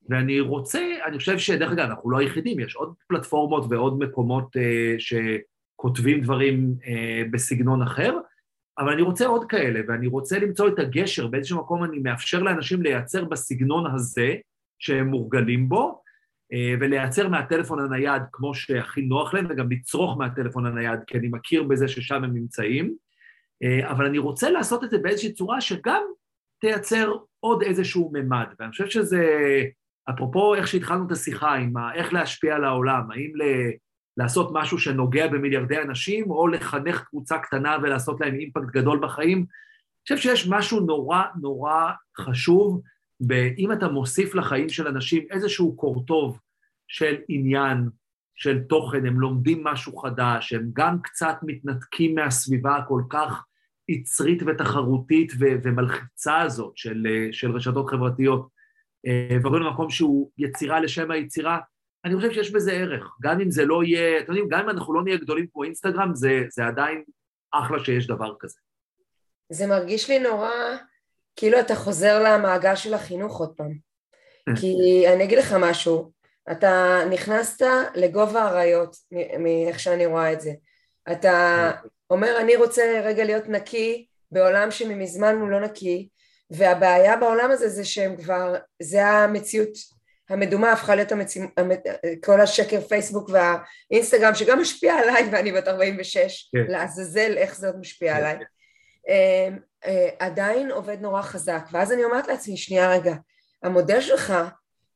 ואני רוצה, אני חושב שדרך אגב, אנחנו לא היחידים, יש עוד פלטפורמות ועוד מקומות אה, שכותבים דברים אה, בסגנון אחר, אבל אני רוצה עוד כאלה, ואני רוצה למצוא את הגשר, באיזשהו מקום אני מאפשר לאנשים לייצר בסגנון הזה, שהם מורגלים בו, אה, ולייצר מהטלפון הנייד כמו שהכי נוח להם, וגם לצרוך מהטלפון הנייד, כי אני מכיר בזה ששם הם נמצאים, אה, אבל אני רוצה לעשות את זה באיזושהי צורה שגם תייצר עוד איזשהו ממד, ואני חושב שזה אפרופו איך שהתחלנו את השיחה עם איך להשפיע על העולם, האם ל... לעשות משהו שנוגע במיליארדי אנשים, או לחנך קבוצה קטנה ולעשות להם אימפקט גדול בחיים. אני חושב שיש משהו נורא נורא חשוב, אם אתה מוסיף לחיים של אנשים איזשהו קורטוב של עניין, של תוכן, הם לומדים משהו חדש, הם גם קצת מתנתקים מהסביבה הכל כך יצרית ותחרותית ו- ומלחיצה הזאת של, של רשתות חברתיות. אה, ועוברים למקום שהוא יצירה לשם היצירה, אני חושב שיש בזה ערך. גם אם זה לא יהיה, אתם יודעים, גם אם אנחנו לא נהיה גדולים כמו אינסטגרם, זה, זה עדיין אחלה שיש דבר כזה. זה מרגיש לי נורא כאילו אתה חוזר למעגל של החינוך עוד פעם. כי אני אגיד לך משהו, אתה נכנסת לגובה האריות, מאיך שאני רואה את זה. אתה אומר, אני רוצה רגע להיות נקי בעולם שממזמן הוא לא נקי, והבעיה בעולם הזה זה שהם כבר, זה המציאות המדומה הפכה להיות המציא, כל השקר פייסבוק והאינסטגרם שגם משפיע עליי ואני בת 46, כן. לעזאזל איך זה עוד משפיע כן. עליי. אמ, אה, עדיין עובד נורא חזק ואז אני אומרת לעצמי שנייה רגע המודל שלך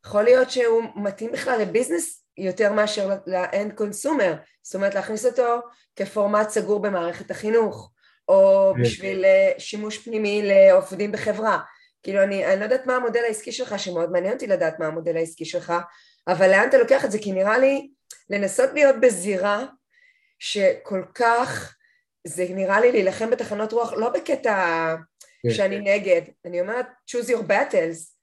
יכול להיות שהוא מתאים בכלל לביזנס יותר מאשר לאנד קונסומר זאת אומרת להכניס אותו כפורמט סגור במערכת החינוך או כן. בשביל אה, שימוש פנימי לעובדים בחברה. כאילו אני, אני לא יודעת מה המודל העסקי שלך, שמאוד מעניין אותי לדעת מה המודל העסקי שלך, אבל לאן אתה לוקח את זה? כי נראה לי לנסות להיות בזירה שכל כך, זה נראה לי להילחם בתחנות רוח, לא בקטע כן, שאני כן. נגד, אני אומרת choose your battles,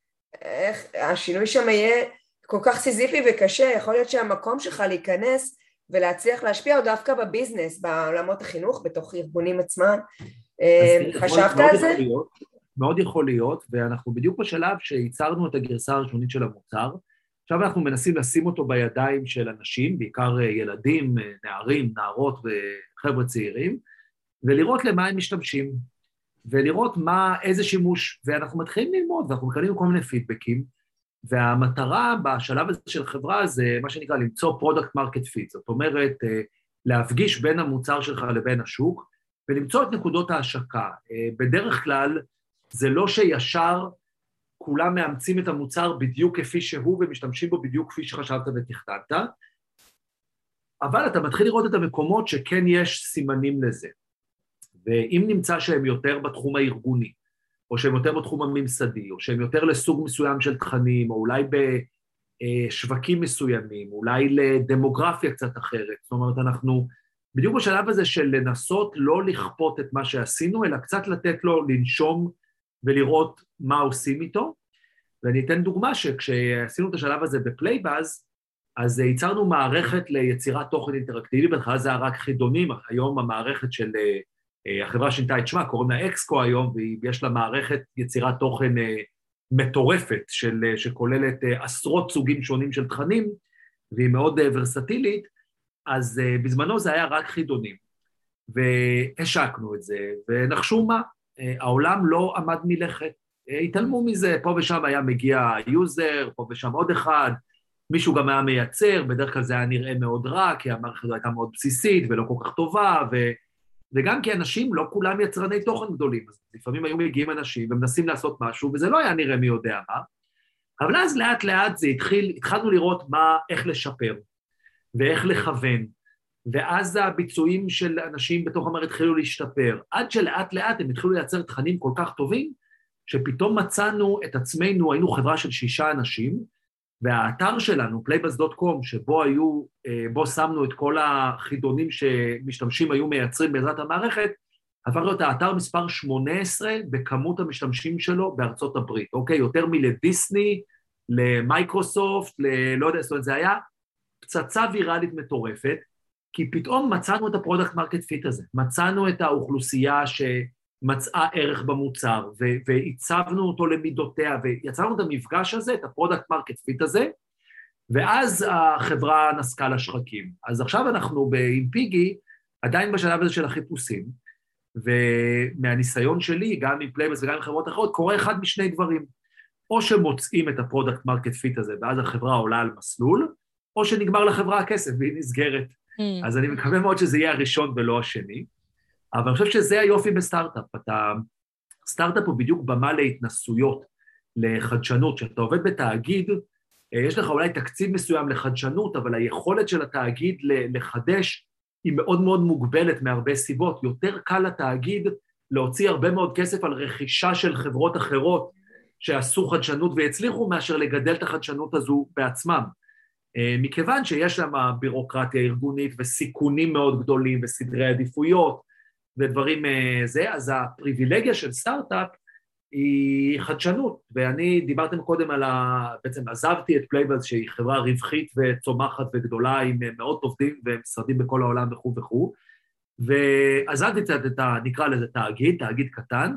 איך השינוי שם יהיה כל כך סיזיפי וקשה, יכול להיות שהמקום שלך להיכנס ולהצליח להשפיע עוד דווקא בביזנס, בעולמות החינוך, בתוך ארגונים עצמם. אה, חשבת על זה? מאוד יכול להיות, ואנחנו בדיוק בשלב שייצרנו את הגרסה הראשונית של המוצר. עכשיו אנחנו מנסים לשים אותו בידיים של אנשים, בעיקר אה, ילדים, אה, נערים, נערות וחבר'ה צעירים, ולראות למה הם משתמשים, ולראות מה, איזה שימוש, ואנחנו מתחילים ללמוד, ואנחנו מקבלים כל מיני פידבקים, והמטרה בשלב הזה של חברה זה מה שנקרא למצוא product market fit, זאת אומרת, אה, להפגיש בין המוצר שלך לבין השוק ולמצוא את נקודות ההשקה. בדרך כלל זה לא שישר כולם מאמצים את המוצר בדיוק כפי שהוא ומשתמשים בו בדיוק כפי שחשבת ותכננת, אבל אתה מתחיל לראות את המקומות שכן יש סימנים לזה. ואם נמצא שהם יותר בתחום הארגוני, או שהם יותר בתחום הממסדי, או שהם יותר לסוג מסוים של תכנים, או אולי בשווקים מסוימים, אולי לדמוגרפיה קצת אחרת. זאת אומרת, אנחנו בדיוק בשלב הזה של לנסות לא לכפות את מה שעשינו, אלא קצת לתת לו לנשום ולראות מה עושים איתו. ואני אתן דוגמה שכשעשינו את השלב הזה בפלייבאז, אז ייצרנו מערכת ליצירת תוכן אינטראקטיבי, בהתחלה זה היה רק חידונים, היום המערכת של אה, החברה שינתה את שמה, קוראים לה אקסקו היום, ויש לה מערכת יצירת תוכן אה, מטורפת, של, אה, שכוללת עשרות סוגים שונים של תכנים, והיא מאוד ורסטילית, אז בזמנו זה היה רק חידונים. והשקנו את זה, ונחשו מה, העולם לא עמד מלכת. התעלמו מזה, פה ושם היה מגיע יוזר, פה ושם עוד אחד, מישהו גם היה מייצר, בדרך כלל זה היה נראה מאוד רע, כי המערכת הזו הייתה מאוד בסיסית ולא כל כך טובה, ו... וגם כי אנשים, לא כולם יצרני תוכן גדולים, אז לפעמים היו מגיעים אנשים ומנסים לעשות משהו, וזה לא היה נראה מי יודע מה, אבל אז לאט לאט זה התחיל, התחלנו לראות מה, איך לשפר, ואיך לכוון, ואז הביצועים של אנשים בתוך המערכת התחילו להשתפר, עד שלאט לאט הם התחילו לייצר תכנים כל כך טובים, שפתאום מצאנו את עצמנו, היינו חברה של שישה אנשים, והאתר שלנו, playbuzz.com, שבו היו, אה, בו שמנו את כל החידונים שמשתמשים היו מייצרים בעזרת המערכת, הפך להיות האתר מספר 18 בכמות המשתמשים שלו בארצות הברית, אוקיי? יותר מלדיסני, למייקרוסופט, ללא יודע, זאת אומרת, זה היה פצצה ויראלית מטורפת, כי פתאום מצאנו את ה product market fit הזה, מצאנו את האוכלוסייה ש... מצאה ערך במוצר, ועיצבנו אותו למידותיה, ויצרנו את המפגש הזה, את ה product market fit הזה, ואז החברה נסקה לשחקים. אז עכשיו אנחנו עם Piggy עדיין בשלב הזה של החיפושים, ומהניסיון שלי, גם עם Playbuzz וגם עם חברות אחרות, קורה אחד משני דברים. או שמוצאים את ה product market fit הזה, ואז החברה עולה על מסלול, או שנגמר לחברה הכסף והיא נסגרת. Mm. אז אני מקווה מאוד שזה יהיה הראשון ולא השני. אבל אני חושב שזה היופי בסטארט-אפ. אתה... סטארט-אפ הוא בדיוק במה להתנסויות, לחדשנות. כשאתה עובד בתאגיד, אה, יש לך אולי תקציב מסוים לחדשנות, אבל היכולת של התאגיד לחדש היא מאוד מאוד מוגבלת מהרבה סיבות. יותר קל לתאגיד להוציא הרבה מאוד כסף על רכישה של חברות אחרות שעשו חדשנות והצליחו, מאשר לגדל את החדשנות הזו בעצמם. אה, מכיוון שיש שם בירוקרטיה ארגונית וסיכונים מאוד גדולים וסדרי עדיפויות, ודברים אה, זה, אז הפריבילגיה של סטארט-אפ היא חדשנות, ואני דיברתם קודם על ה... בעצם עזבתי את Playbuzz שהיא חברה רווחית וצומחת וגדולה עם מאות עובדים ומשרדים בכל העולם וכו' וכו', ועזבתי קצת את ה... נקרא לזה תאגיד, תאגיד קטן,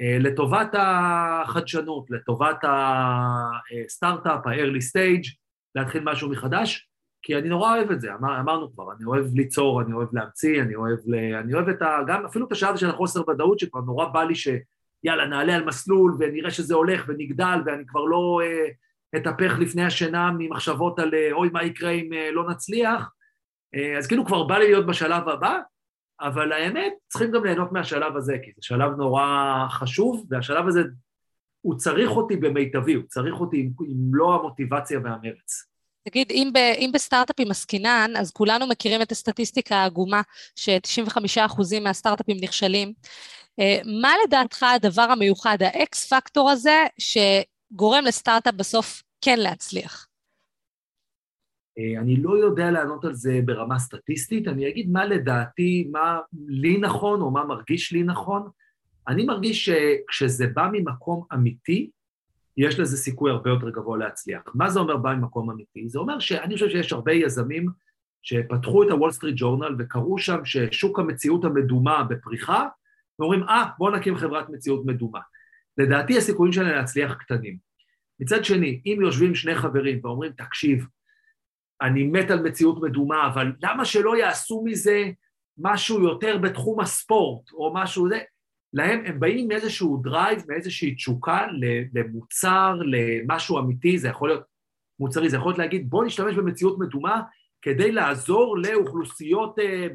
אה, לטובת החדשנות, לטובת הסטארט-אפ, ה-early stage, להתחיל משהו מחדש, כי אני נורא אוהב את זה, אמר, אמרנו כבר, אני אוהב ליצור, אני אוהב להמציא, אני אוהב, ל... אני אוהב את ה... גם אפילו את השעה הזאת של החוסר ודאות, שכבר נורא בא לי שיאללה, נעלה על מסלול ונראה שזה הולך ונגדל, ואני כבר לא אה, אתהפך לפני השינה ממחשבות על אה, אוי, מה יקרה אם אה, לא נצליח, אה, אז כאילו כבר בא לי להיות בשלב הבא, אבל האמת, צריכים גם ליהנות מהשלב הזה, כי זה שלב נורא חשוב, והשלב הזה, הוא צריך אותי במיטבי, הוא צריך אותי עם, עם מלוא המוטיבציה והמרץ. תגיד, אם, ב, אם בסטארט-אפים עסקינן, אז כולנו מכירים את הסטטיסטיקה העגומה, ש-95% מהסטארט-אפים נכשלים. אה, מה לדעתך הדבר המיוחד, האקס פקטור הזה, שגורם לסטארט-אפ בסוף כן להצליח? אה, אני לא יודע לענות על זה ברמה סטטיסטית, אני אגיד מה לדעתי, מה לי נכון או מה מרגיש לי נכון. אני מרגיש שכשזה בא ממקום אמיתי, יש לזה סיכוי הרבה יותר גבוה להצליח. מה זה אומר בא ממקום אמיתי? זה אומר שאני חושב שיש הרבה יזמים שפתחו את הוול סטריט ג'ורנל וקראו שם ששוק המציאות המדומה בפריחה, ואומרים, אה, ah, בואו נקים חברת מציאות מדומה. לדעתי הסיכויים שלהם להצליח קטנים. מצד שני, אם יושבים שני חברים ואומרים, תקשיב, אני מת על מציאות מדומה, אבל למה שלא יעשו מזה משהו יותר בתחום הספורט, או משהו זה, להם, הם באים מאיזשהו drive, מאיזושהי תשוקה למוצר, למשהו אמיתי, זה יכול להיות מוצרי, זה יכול להיות להגיד, בוא נשתמש במציאות מדומה כדי לעזור לאוכלוסיות אה,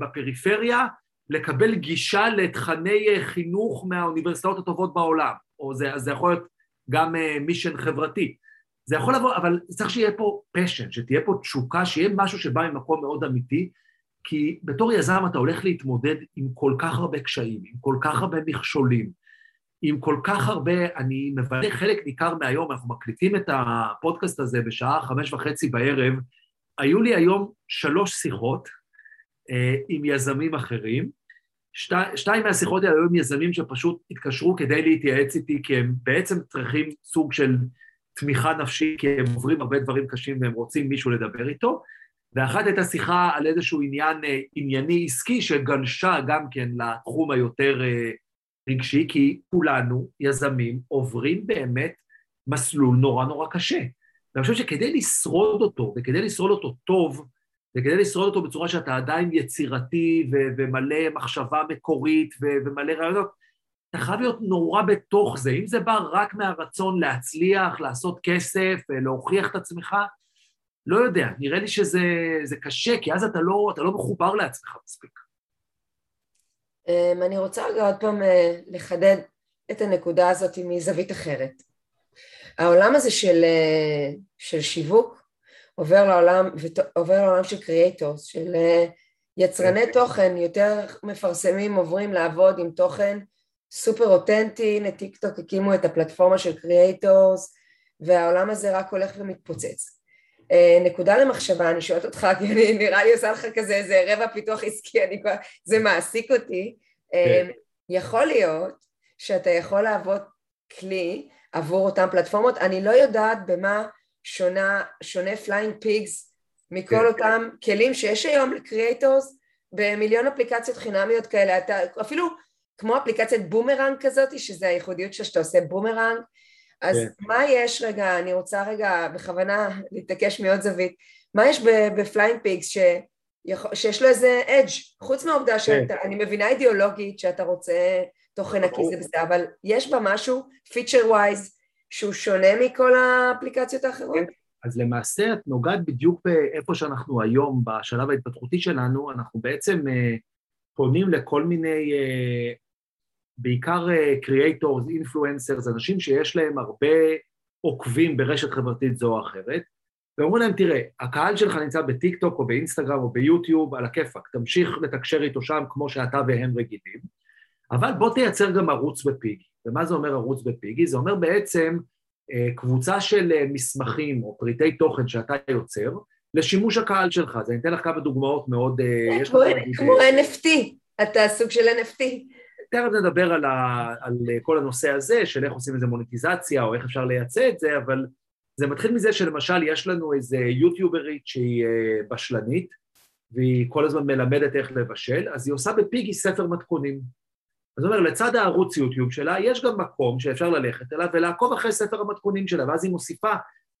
בפריפריה לקבל גישה לתכני אה, חינוך מהאוניברסיטאות הטובות בעולם, או זה, זה יכול להיות גם מישן אה, חברתי. זה יכול לבוא, אבל צריך שיהיה פה פשן, שתהיה פה תשוקה, שיהיה משהו שבא ממקום מאוד אמיתי, כי בתור יזם אתה הולך להתמודד עם כל כך הרבה קשיים, עם כל כך הרבה מכשולים, עם כל כך הרבה, אני מבלה חלק ניכר מהיום, אנחנו מקליטים את הפודקאסט הזה בשעה חמש וחצי בערב, היו לי היום שלוש שיחות אה, עם יזמים אחרים. שתי, שתיים מהשיחות האלה היו עם יזמים שפשוט התקשרו כדי להתייעץ איתי, כי הם בעצם צריכים סוג של תמיכה נפשית, כי הם עוברים הרבה דברים קשים והם רוצים מישהו לדבר איתו. ואחת הייתה שיחה על איזשהו עניין אה, ענייני עסקי שגלשה גם כן לתחום היותר אה, רגשי, כי כולנו, יזמים, עוברים באמת מסלול נורא נורא קשה. ואני חושב שכדי לשרוד אותו, וכדי לשרוד אותו טוב, וכדי לשרוד אותו בצורה שאתה עדיין יצירתי ו- ומלא מחשבה מקורית ו- ומלא רעיונות, אתה חייב להיות נורא בתוך זה. אם זה בא רק מהרצון להצליח, לעשות כסף, להוכיח את עצמך, לא יודע, נראה לי שזה קשה, כי אז אתה לא, אתה לא מחובר לעצמך מספיק. אמ, אני רוצה רגע עוד פעם אה, לחדד את הנקודה הזאת מזווית אחרת. העולם הזה של, אה, של שיווק עובר לעולם, עובר לעולם של creators, של אה, יצרני תוכן, יותר מפרסמים עוברים לעבוד עם תוכן סופר אותנטי, הנה טיק טוק הקימו את הפלטפורמה של creators והעולם הזה רק הולך ומתפוצץ. נקודה למחשבה, אני שואלת אותך, כי אני נראה לי עושה לך כזה איזה רבע פיתוח עסקי, אני כבר, זה מעסיק אותי. כן. יכול להיות שאתה יכול להוות כלי עבור אותן פלטפורמות, אני לא יודעת במה שונה, שונה Flying Pigs מכל כן. אותם כלים שיש היום ל creators במיליון אפליקציות חינמיות כאלה, אתה אפילו כמו אפליקציית בומרנג כזאת, שזה הייחודיות שאתה עושה בומרנג, אז כן. מה יש רגע, אני רוצה רגע בכוונה להתעקש מעוד זווית, מה יש ב Flying Pigs ש... שיש לו איזה edge, חוץ מהעובדה שאני כן. מבינה אידיאולוגית שאתה רוצה תוכן נקי זה בסדר, אבל יש בה משהו, feature wise, שהוא שונה מכל האפליקציות האחרות? כן. אז למעשה את נוגעת בדיוק באיפה שאנחנו היום, בשלב ההתפתחותי שלנו, אנחנו בעצם אה, פונים לכל מיני, אה, בעיקר creators, אה, influencers, אנשים שיש להם הרבה עוקבים ברשת חברתית זו או אחרת, ואומרים להם, תראה, הקהל שלך נמצא בטיק טוק או באינסטגרם או ביוטיוב, על הכיפאק, תמשיך לתקשר איתו שם כמו שאתה והם רגילים, אבל בוא תייצר גם ערוץ בפיגי. ומה זה אומר ערוץ בפיגי? זה אומר בעצם אה, קבוצה של אה, מסמכים או פריטי תוכן שאתה יוצר לשימוש הקהל שלך. אז אני אתן לך כמה דוגמאות מאוד... כמו NFT, אתה סוג של NFT. תכף נדבר על, ה, על כל הנושא הזה, של איך עושים איזה מוניטיזציה או איך אפשר לייצא את זה, אבל זה מתחיל מזה שלמשל יש לנו איזה יוטיוברית שהיא בשלנית, והיא כל הזמן מלמדת איך לבשל, אז היא עושה ב Piggy ספר מתכונים. אז אומר, לצד הערוץ יוטיוב שלה, יש גם מקום שאפשר ללכת אליו ולעקוב אחרי ספר המתכונים שלה, ואז היא מוסיפה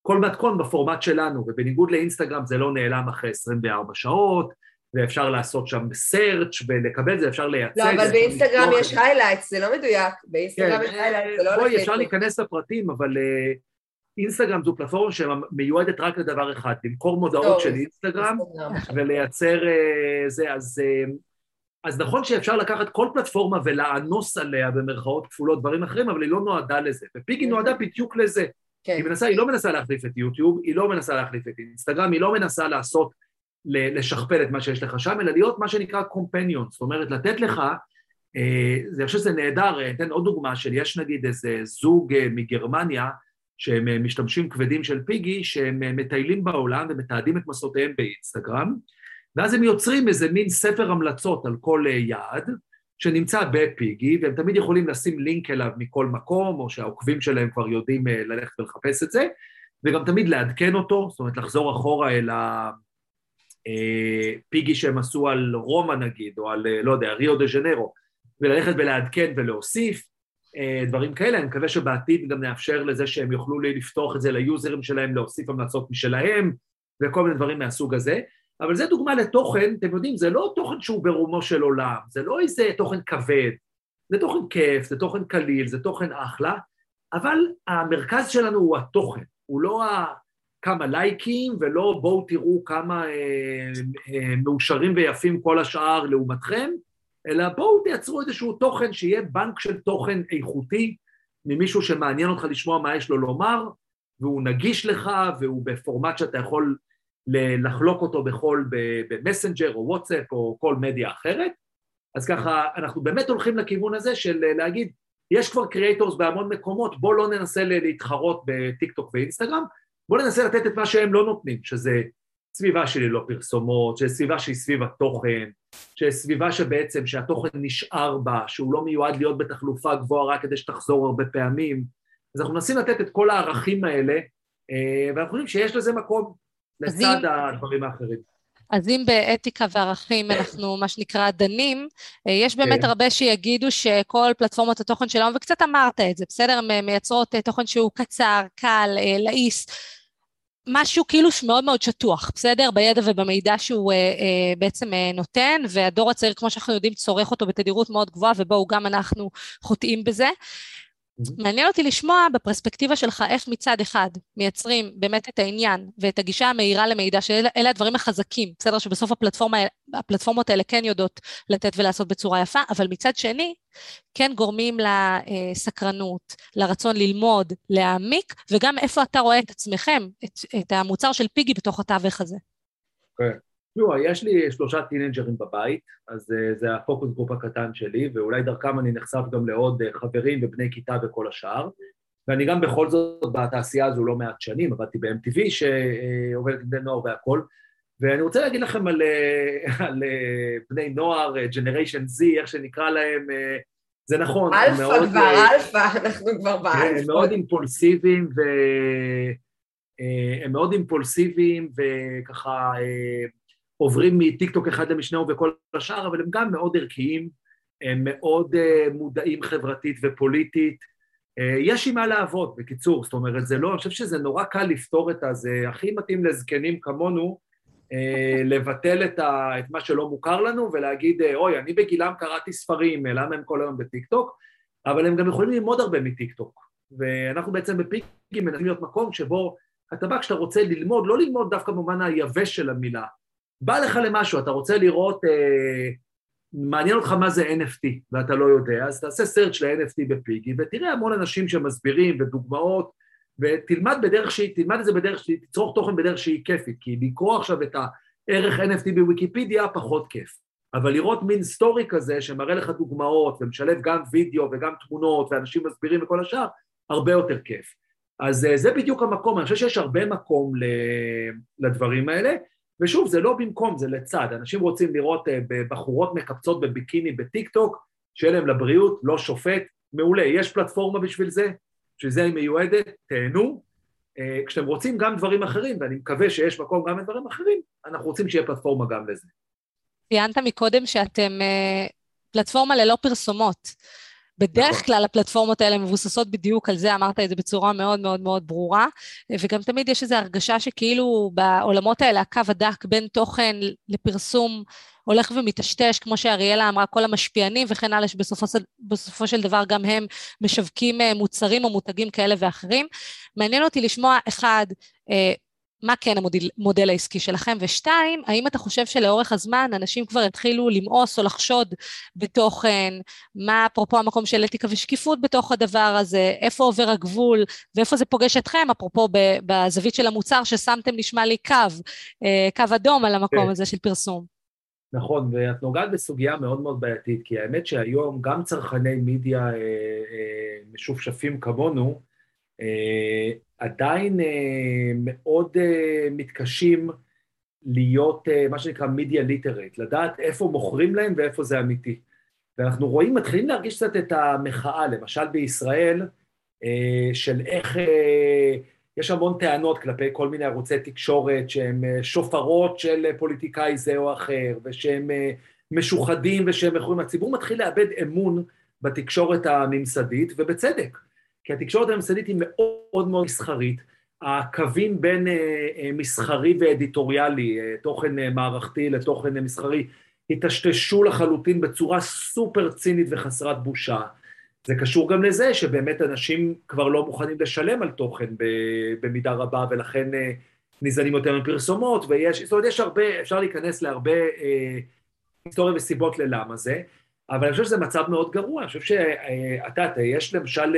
כל מתכון בפורמט שלנו, ובניגוד לאינסטגרם זה לא נעלם אחרי 24 שעות, ואפשר לעשות שם search ולקבל זה, אפשר לייצג. לא, אבל באינסטגרם יש highlights, זה לא מדויק. באינסטגרם כן, יש highlights, זה לא הולך... אפשר להיכנס לפרטים, אבל uh, אינסטגרם זו פלטפורמה שמיועדת רק לדבר אחד, למכור מודעות של אינסטגרם ולייצר uh, זה, אז... Uh, אז נכון שאפשר לקחת כל פלטפורמה ולאנוס עליה במרכאות כפולות דברים אחרים, אבל היא לא נועדה לזה. ופיגי נועדה בדיוק לזה. כן. היא, מנסה, היא לא מנסה להחליף את יוטיוב, היא לא מנסה להחליף את אינסטגרם, היא לא מנסה לעשות, לשכפל את מה שיש לך שם, אלא להיות מה שנקרא קומפניון, זאת אומרת, לתת לך, אה, אני חושב שזה נהדר, אה, אתן עוד דוגמה של יש נגיד איזה זוג אה, מגרמניה, שהם משתמשים כבדים של פיגי, שהם מטיילים בעולם ומתעדים את מסעותיהם באינסטגרם, ואז הם יוצרים איזה מין ספר המלצות על כל יעד, שנמצא בפיגי, והם תמיד יכולים לשים לינק אליו מכל מקום, או שהעוקבים שלהם כבר יודעים ללכת ולחפש את זה, וגם תמיד לעדכן אותו, זאת אומרת לחזור אחורה אל הפיגי אה, שהם עשו על רומא נגיד, או על, לא יודע, ריו דה ז'נרו, וללכת ולעדכן ולהוסיף, דברים כאלה, אני מקווה שבעתיד גם נאפשר לזה שהם יוכלו לפתוח את זה ליוזרים שלהם, להוסיף המלצות משלהם, וכל מיני דברים מהסוג הזה. אבל זה דוגמה לתוכן, אתם יודעים, זה לא תוכן שהוא ברומו של עולם, זה לא איזה תוכן כבד, זה תוכן כיף, זה תוכן קליל, זה תוכן אחלה, אבל המרכז שלנו הוא התוכן, הוא לא כמה לייקים ולא בואו תראו כמה אה, אה, מאושרים ויפים כל השאר לעומתכם, אלא בואו תייצרו איזשהו תוכן שיהיה בנק של תוכן איכותי ממישהו שמעניין אותך לשמוע מה יש לו לומר, והוא נגיש לך והוא בפורמט שאתה יכול לחלוק אותו בכל, במסנג'ר או וואטסאפ או כל מדיה אחרת. אז ככה, אנחנו באמת הולכים לכיוון הזה של להגיד, יש כבר creators בהמון מקומות, בואו לא ננסה להתחרות בטיקטוק ואינסטגרם, בואו ננסה לתת את מה שהם לא נותנים, שזה סביבה שהיא ללא פרסומות, שזה סביבה שהיא סביב התוכן, שזה סביבה שבעצם שהתוכן נשאר בה, שהוא לא מיועד להיות בתחלופה גבוהה רק כדי שתחזור הרבה פעמים. אז אנחנו מנסים לתת את כל הערכים האלה, אה, ואנחנו חושבים שיש לזה מקום לצד. הדברים האחרים. אז אם באתיקה וערכים אנחנו, מה שנקרא, דנים, אה, יש באמת כן. הרבה שיגידו שכל פלטפורמות התוכן שלנו, וקצת אמרת את זה, בסדר? הן מייצרות אה, תוכן שהוא קצר, קל, לעיס, משהו כאילו מאוד מאוד שטוח, בסדר? בידע ובמידע שהוא אה, אה, בעצם אה, נותן, והדור הצעיר, כמו שאנחנו יודעים, צורך אותו בתדירות מאוד גבוהה, ובואו גם אנחנו חוטאים בזה. מעניין אותי לשמוע בפרספקטיבה שלך איך מצד אחד מייצרים באמת את העניין ואת הגישה המהירה למידע, שאלה הדברים החזקים, בסדר? שבסוף הפלטפורמה, הפלטפורמות האלה כן יודעות לתת ולעשות בצורה יפה, אבל מצד שני, כן גורמים לסקרנות, לרצון ללמוד, להעמיק, וגם איפה אתה רואה את עצמכם, את, את המוצר של פיגי בתוך התווך הזה. כן. Okay. תראו, יש לי שלושה טינג'רים בבית, אז uh, זה ה focus group הקטן שלי, ואולי דרכם אני נחשף גם לעוד uh, חברים ובני כיתה וכל השאר. ואני גם בכל זאת בתעשייה הזו לא מעט שנים, עבדתי ב-MTV שעובדת עם בני נוער והכול. ואני רוצה להגיד לכם על, uh, על בני נוער, Generation Z, איך שנקרא להם, זה נכון. אלפא כבר, אלפא, אנחנו כבר באלפא. כן, הם מאוד אימפולסיביים ו... הם מאוד אימפולסיביים וככה עוברים מטיקטוק אחד למשנהו וכל השאר, אבל הם גם מאוד ערכיים, הם מאוד uh, מודעים חברתית ופוליטית. Uh, יש עם מה לעבוד, בקיצור, זאת אומרת, זה לא, אני חושב שזה נורא קל לפתור את זה, הכי מתאים לזקנים כמונו, uh, לבטל את, ה, את מה שלא מוכר לנו ולהגיד, אוי, אני בגילם קראתי ספרים, למה הם כל היום בטיקטוק? אבל הם גם יכולים ללמוד הרבה מטיקטוק. ואנחנו בעצם בפיגי מנסים להיות מקום שבו אתה בא כשאתה רוצה ללמוד, לא ללמוד דווקא במובן היבש של המילה, בא לך למשהו, אתה רוצה לראות, אה, מעניין אותך מה זה NFT ואתה לא יודע, אז תעשה search ל-NFT בפיגי ותראה המון אנשים שמסבירים ודוגמאות ותלמד בדרך שהיא, תלמד את זה בדרך שהיא, תצרוך תוכן בדרך שהיא כיפית, כי לקרוא עכשיו את הערך NFT בוויקיפדיה פחות כיף. אבל לראות מין סטורי כזה שמראה לך דוגמאות ומשלב גם וידאו וגם תמונות ואנשים מסבירים וכל השאר, הרבה יותר כיף. אז אה, זה בדיוק המקום, אני חושב שיש הרבה מקום לדברים האלה, ושוב, זה לא במקום, זה לצד. אנשים רוצים לראות אה, בחורות מקפצות בביקיני בטיק טוק, שיהיה להם לבריאות, לא שופט, מעולה. יש פלטפורמה בשביל זה, בשביל זה היא מיועדת, תהנו. אה, כשאתם רוצים גם דברים אחרים, ואני מקווה שיש מקום גם לדברים אחרים, אנחנו רוצים שיהיה פלטפורמה גם לזה. ציינת מקודם שאתם אה, פלטפורמה ללא פרסומות. בדרך נכון. כלל הפלטפורמות האלה מבוססות בדיוק על זה, אמרת את זה בצורה מאוד מאוד מאוד ברורה, וגם תמיד יש איזו הרגשה שכאילו בעולמות האלה הקו הדק בין תוכן לפרסום הולך ומטשטש, כמו שאריאלה אמרה, כל המשפיענים וכן הלאה, שבסופו של דבר גם הם משווקים אה, מוצרים או מותגים כאלה ואחרים. מעניין אותי לשמוע, אחד, אה, מה כן המודל, העסקי שלכם, ושתיים, האם אתה חושב שלאורך הזמן אנשים כבר התחילו למאוס או לחשוד בתוכן, מה אפרופו המקום של אתיקה ושקיפות בתוך הדבר הזה, איפה עובר הגבול ואיפה זה פוגש אתכם, אפרופו בזווית של המוצר ששמתם נשמע לי קו, אה, קו אדום על המקום כן. הזה של פרסום. נכון, ואת נוגעת בסוגיה מאוד מאוד בעייתית, כי האמת שהיום גם צרכני מידיה אה, אה, משופשפים כמונו, עדיין אה, מאוד אה, מתקשים להיות מה שנקרא מידיה ליטרט, לדעת איפה מוכרים להם ואיפה זה אמיתי. ואנחנו רואים, מתחילים להרגיש קצת את המחאה, למשל בישראל, של איך, יש המון טענות כלפי כל מיני ערוצי תקשורת שהם שופרות של פוליטיקאי זה או אחר, ושהם משוחדים ושהם יכולים, הציבור מתחיל לאבד אמון בתקשורת הממסדית, ובצדק. כי התקשורת הממסדית היא מאוד מאוד מסחרית, הקווים בין אה, אה, מסחרי ואדיטוריאלי, אה, תוכן מערכתי לתוכן מסחרי, היטשטשו לחלוטין בצורה סופר צינית וחסרת בושה. זה קשור גם לזה שבאמת אנשים כבר לא מוכנים לשלם על תוכן במידה רבה, ולכן ניזנים יותר מפרסומות, ויש, זאת אומרת, יש הרבה, אפשר להיכנס להרבה אה, היסטוריה וסיבות ללמה זה, אבל אני חושב שזה מצב מאוד גרוע, אני חושב שאתה, יודע, יש למשל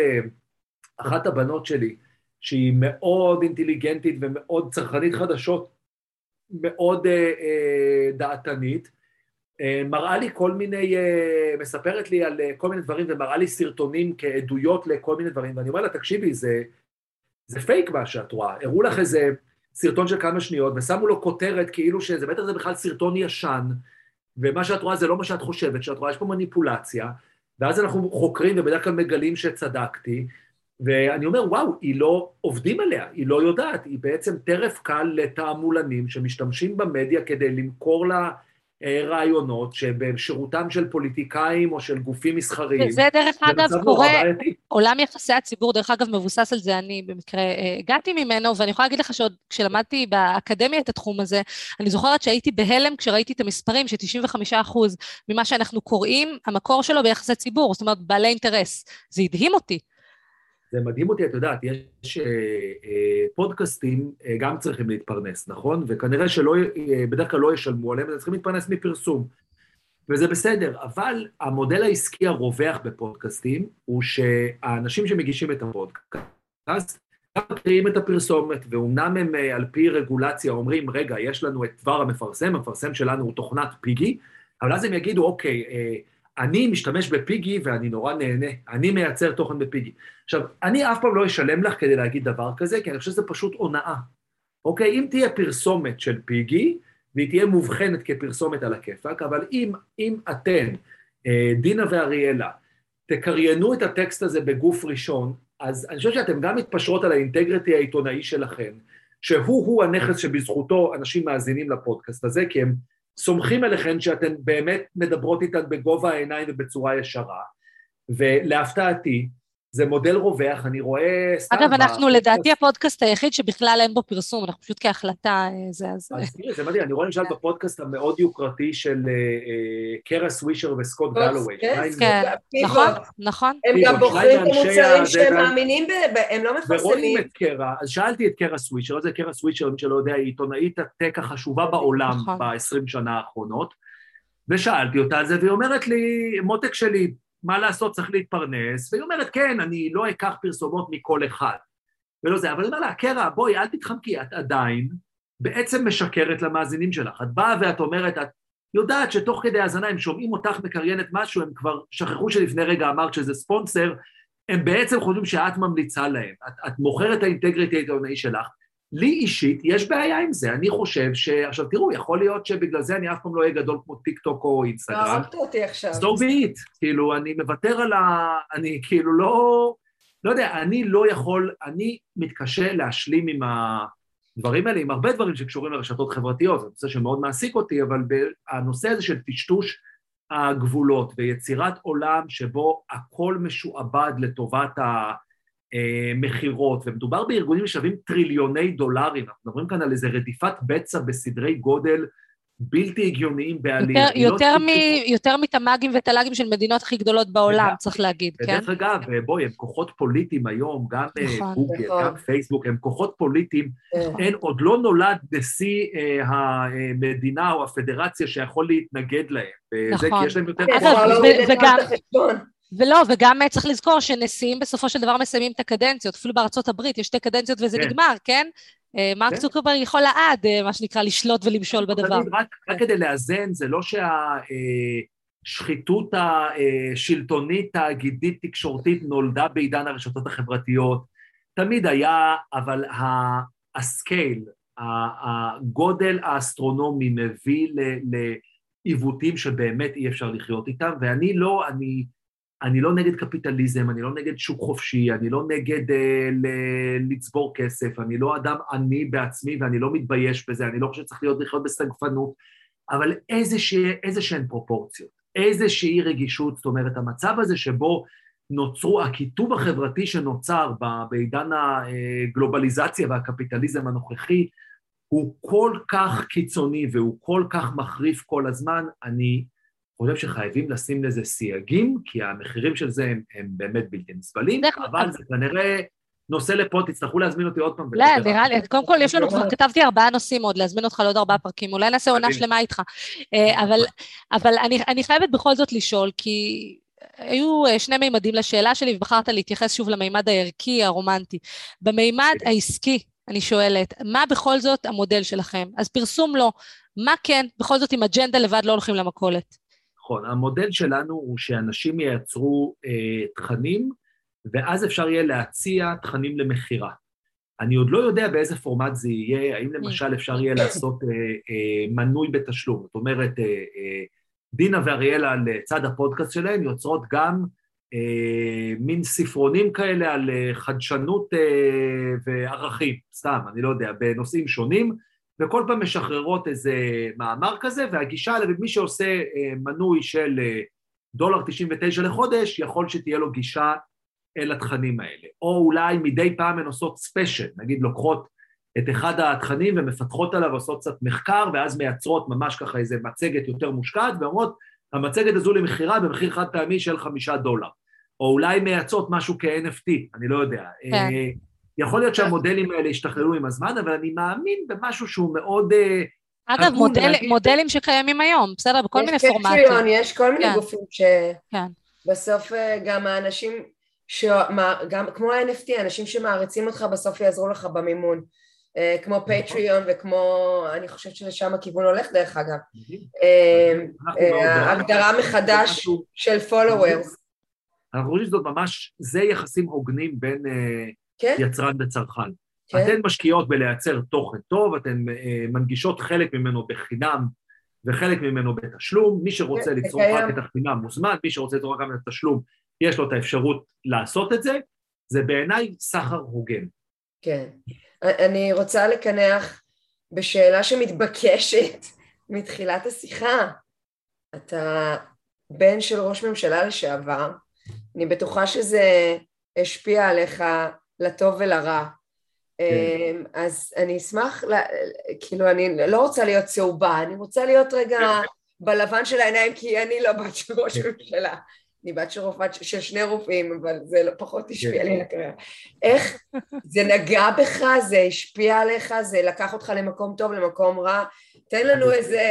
אחת הבנות שלי, שהיא מאוד אינטליגנטית ומאוד צרכנית חדשות, מאוד אה, אה, דעתנית, אה, מראה לי כל מיני, אה, מספרת לי על כל מיני דברים ומראה לי סרטונים כעדויות לכל מיני דברים, ואני אומר לה, תקשיבי, זה, זה פייק מה שאת רואה, הראו לך איזה סרטון של כמה שניות ושמו לו כותרת כאילו שזה, בטח זה בכלל סרטון ישן, ומה שאת רואה זה לא מה שאת חושבת שאת רואה, יש פה מניפולציה, ואז אנחנו חוקרים ובדרך כלל מגלים שצדקתי, ואני אומר, וואו, היא לא, עובדים עליה, היא לא יודעת, היא בעצם טרף קל לתעמולנים שמשתמשים במדיה כדי למכור לה אה, רעיונות שבשירותם של פוליטיקאים או של גופים מסחריים. וזה דרך אגב קורה, עולם יחסי הציבור, דרך אגב מבוסס על זה, אני במקרה אה, הגעתי ממנו, ואני יכולה להגיד לך שעוד כשלמדתי באקדמיה את התחום הזה, אני זוכרת שהייתי בהלם כשראיתי את המספרים, ש-95% ממה שאנחנו קוראים, המקור שלו ביחסי ציבור, זאת אומרת בעלי אינטרס. זה הדהים אותי. זה מדהים אותי, את יודעת, יש אה, אה, פודקאסטים אה, גם צריכים להתפרנס, נכון? וכנראה שלא, בדרך כלל לא ישלמו עליהם, הם צריכים להתפרנס מפרסום. וזה בסדר, אבל המודל העסקי הרווח בפודקאסטים הוא שהאנשים שמגישים את הפודקאסט, גם מקריאים את הפרסומת, ואומנם הם על פי רגולציה אומרים, רגע, יש לנו את דבר המפרסם, המפרסם שלנו הוא תוכנת פיגי, אבל אז הם יגידו, אוקיי, אני משתמש בפיגי ואני נורא נהנה, אני מייצר תוכן בפיגי. עכשיו, אני אף פעם לא אשלם לך כדי להגיד דבר כזה, כי אני חושב שזה פשוט הונאה. אוקיי? אם תהיה פרסומת של פיגי, והיא תהיה מובחנת כפרסומת על הכיפאק, אבל אם, אם אתן, אה, דינה ואריאלה, תקריינו את הטקסט הזה בגוף ראשון, אז אני חושב שאתן גם מתפשרות על האינטגריטי העיתונאי שלכם, שהוא-הוא הנכס שבזכותו אנשים מאזינים לפודקאסט הזה, כי הם סומכים עליכם שאתן באמת מדברות איתן בגובה העיניים ובצורה ישרה, ולהפתעתי, זה מודל רווח, אני רואה סתם... אגב, אנחנו לדעתי הפודקאסט היחיד שבכלל אין בו פרסום, אנחנו פשוט כהחלטה אה, זה אז... אז תראי, זה מדהים, אני רואה למשל בפודקאסט המאוד יוקרתי של אה, אה, קרה סווישר וסקוט גלווי. כן, כן, נכון, נכון. הם גם בוחרים את המוצרים שהם מאמינים בהם, הם לא מפרסמים. ורואים את קרה, אז שאלתי את קרה סווישר, זה קרה סווישר, מי שלא יודע, היא עיתונאית הטק החשובה בעולם נכון. ב-20 שנה האחרונות, ושאלתי אותה על זה, והיא אומרת לי, מותק שלי, מה לעשות, צריך להתפרנס, והיא אומרת, כן, אני לא אקח פרסומות מכל אחד. ולא זה, אבל אני אומר לה, קרע, בואי, אל תתחמקי, את עדיין בעצם משקרת למאזינים שלך. את באה ואת אומרת, את יודעת שתוך כדי האזנה הם שומעים אותך מקריינת משהו, הם כבר שכחו שלפני רגע אמרת שזה ספונסר, הם בעצם חושבים שאת ממליצה להם. את, את מוכרת האינטגריטי העיתונאי שלך, לי אישית יש בעיה עם זה, אני חושב ש... עכשיו תראו, יכול להיות שבגלל זה אני אף פעם לא אהיה גדול כמו טיק טוק או אינסטגרם. לא, הרגת אותי עכשיו. Be it, כאילו, אני מוותר על ה... אני כאילו לא... לא יודע, אני לא יכול, אני מתקשה להשלים עם הדברים האלה, עם הרבה דברים שקשורים לרשתות חברתיות, זה נושא שמאוד מעסיק אותי, אבל הנושא הזה של טשטוש הגבולות ויצירת עולם שבו הכל משועבד לטובת ה... אה, מכירות, ומדובר בארגונים ששווים טריליוני דולרים, אנחנו מדברים כאן על איזה רדיפת בצע בסדרי גודל בלתי הגיוניים בעליל. יותר, יותר, מ, יותר מתמ"גים ותל"גים של מדינות הכי גדולות בעולם, וגם, צריך להגיד, ודרך כן? ודרך אגב, בואי, הם כוחות פוליטיים היום, גם אה, נכון, גוגל, נכון. גם פייסבוק, הם כוחות פוליטיים. נכון. אין, עוד לא נולד נשיא אה, המדינה או הפדרציה שיכול להתנגד להם. נכון. וזה כי יש להם יותר כוחות. וגם... ולא, וגם אה, צריך לזכור שנשיאים בסופו של דבר מסיימים את הקדנציות, אפילו בארצות הברית יש שתי קדנציות וזה כן. נגמר, כן? אה, מרק כן. צוקרברג יכול לעד, אה, מה שנקרא, לשלוט ולמשול בדבר. רק, רק כדי לאזן, זה לא שהשחיתות השלטונית, תאגידית, תקשורתית נולדה בעידן הרשתות החברתיות. תמיד היה, אבל ה scale, הגודל האסטרונומי מביא לעיוותים שבאמת אי אפשר לחיות איתם, ואני לא, אני... אני לא נגד קפיטליזם, אני לא נגד שוק חופשי, אני לא נגד אה, ל- לצבור כסף, אני לא אדם עני בעצמי ואני לא מתבייש בזה, אני לא חושב שצריך להיות לחיות בסגפנות, אבל איזה שהן פרופורציות, איזושהי רגישות, זאת אומרת, המצב הזה שבו נוצרו, הקיטוב החברתי שנוצר בעידן הגלובליזציה והקפיטליזם הנוכחי, הוא כל כך קיצוני והוא כל כך מחריף כל הזמן, אני חושב שחייבים לשים לזה סייגים, כי המחירים של זה הם, הם באמת בלתי נסבלים, אבל זה כנראה נושא לפה, תצטרכו להזמין אותי עוד פעם. לא, נראה לי, קודם כל יש לנו כבר, כתבתי ארבעה נושאים עוד, להזמין אותך לעוד ארבעה פרקים, אולי נעשה עונה שלמה איתך. אה, אבל אני חייבת בכל זאת לשאול, כי היו אה, שני מימדים לשאלה שלי, ובחרת להתייחס שוב למימד הערכי, הרומנטי. במימד העסקי, אני שואלת, מה בכל זאת המודל שלכם? אז פרסום לא, מה כן, בכל זאת עם אג'נדה לבד לא הולכים למכולת? נכון, המודל שלנו הוא שאנשים ייצרו אה, תכנים, ואז אפשר יהיה להציע תכנים למכירה. אני עוד לא יודע באיזה פורמט זה יהיה, האם למשל אפשר יהיה לעשות אה, אה, מנוי בתשלום. זאת אומרת, אה, אה, דינה ואריאלה לצד הפודקאסט שלהם יוצרות גם אה, מין ספרונים כאלה על אה, חדשנות אה, וערכים, סתם, אני לא יודע, בנושאים שונים, וכל פעם משחררות איזה מאמר כזה, והגישה למי שעושה אה, מנוי של אה, דולר 99 לחודש, יכול שתהיה לו גישה אל התכנים האלה. או אולי מדי פעם הן עושות ספיישל, נגיד לוקחות את אחד התכנים ומפתחות עליו, עושות קצת מחקר, ואז מייצרות ממש ככה איזה מצגת יותר מושקעת, ואומרות, המצגת הזו למכירה במחיר חד פעמי של חמישה דולר. או אולי מייצרות משהו כ-NFT, אני לא יודע. כן. יכול להיות שהמודלים האלה ישתחררו עם הזמן, אבל אני מאמין במשהו שהוא מאוד... אה, אגב, מודל, להגיד... מודלים שקיימים היום, בסדר? בכל מיני פורמטים. יש פטריון, יש כל מיני כן. גופים שבסוף כן. אה, גם האנשים, שמה, גם, כמו ה-NFT, אנשים שמעריצים אותך בסוף יעזרו לך במימון. אה, כמו פטריון נכון. וכמו, אני חושבת שלשם הכיוון הולך דרך אגב. ההגדרה מחדש של followers. אנחנו חושבים שזאת ממש, זה יחסים הוגנים בין כן? יצרן וצרכן. כן? אתן משקיעות בלייצר תוכן טוב, אתן uh, מנגישות חלק ממנו בחינם וחלק ממנו בתשלום. מי שרוצה כן, ליצור רק את החינם מוזמן, מי שרוצה ליצור רק את התשלום, יש לו את האפשרות לעשות את זה. זה בעיניי סחר הוגן. כן. אני רוצה לקנח בשאלה שמתבקשת מתחילת השיחה. אתה בן של ראש ממשלה לשעבר, אני בטוחה שזה השפיע עליך לטוב ולרע. כן. אמ, אז אני אשמח, כאילו אני לא רוצה להיות צהובה, אני רוצה להיות רגע כן. בלבן של העיניים כי אני לא בת של ראש כן. ממשלה. אני בת של רופאת, של שני רופאים, אבל זה לא פחות השפיע לי על הקריירה. איך זה נגע בך, זה השפיע עליך, זה לקח אותך למקום טוב, למקום רע? תן לנו איזה...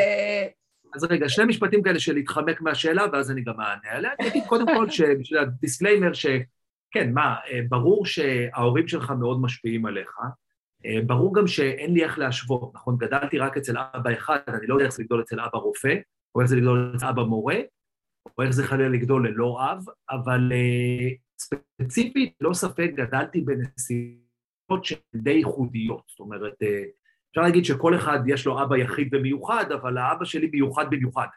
אז רגע, שני משפטים כאלה של להתחמק מהשאלה, ואז אני גם אענה עליה. אני אגיד קודם כל, בשביל ה disclaimer, כן, מה, אה, ברור שההורים שלך מאוד משפיעים עליך, אה, ברור גם שאין לי איך להשוות, נכון? גדלתי רק אצל אבא אחד, אני לא יודע איך זה לגדול אצל אבא רופא, או איך זה לגדול אצל אבא מורה, או איך זה חלילה לגדול ללא אב, אבל uh, ספציפית, ללא ספק, גדלתי בנסיבות שהן די ייחודיות. זאת אומרת, אפשר להגיד שכל אחד יש לו אבא יחיד ומיוחד, אבל האבא שלי מיוחד במיוחד.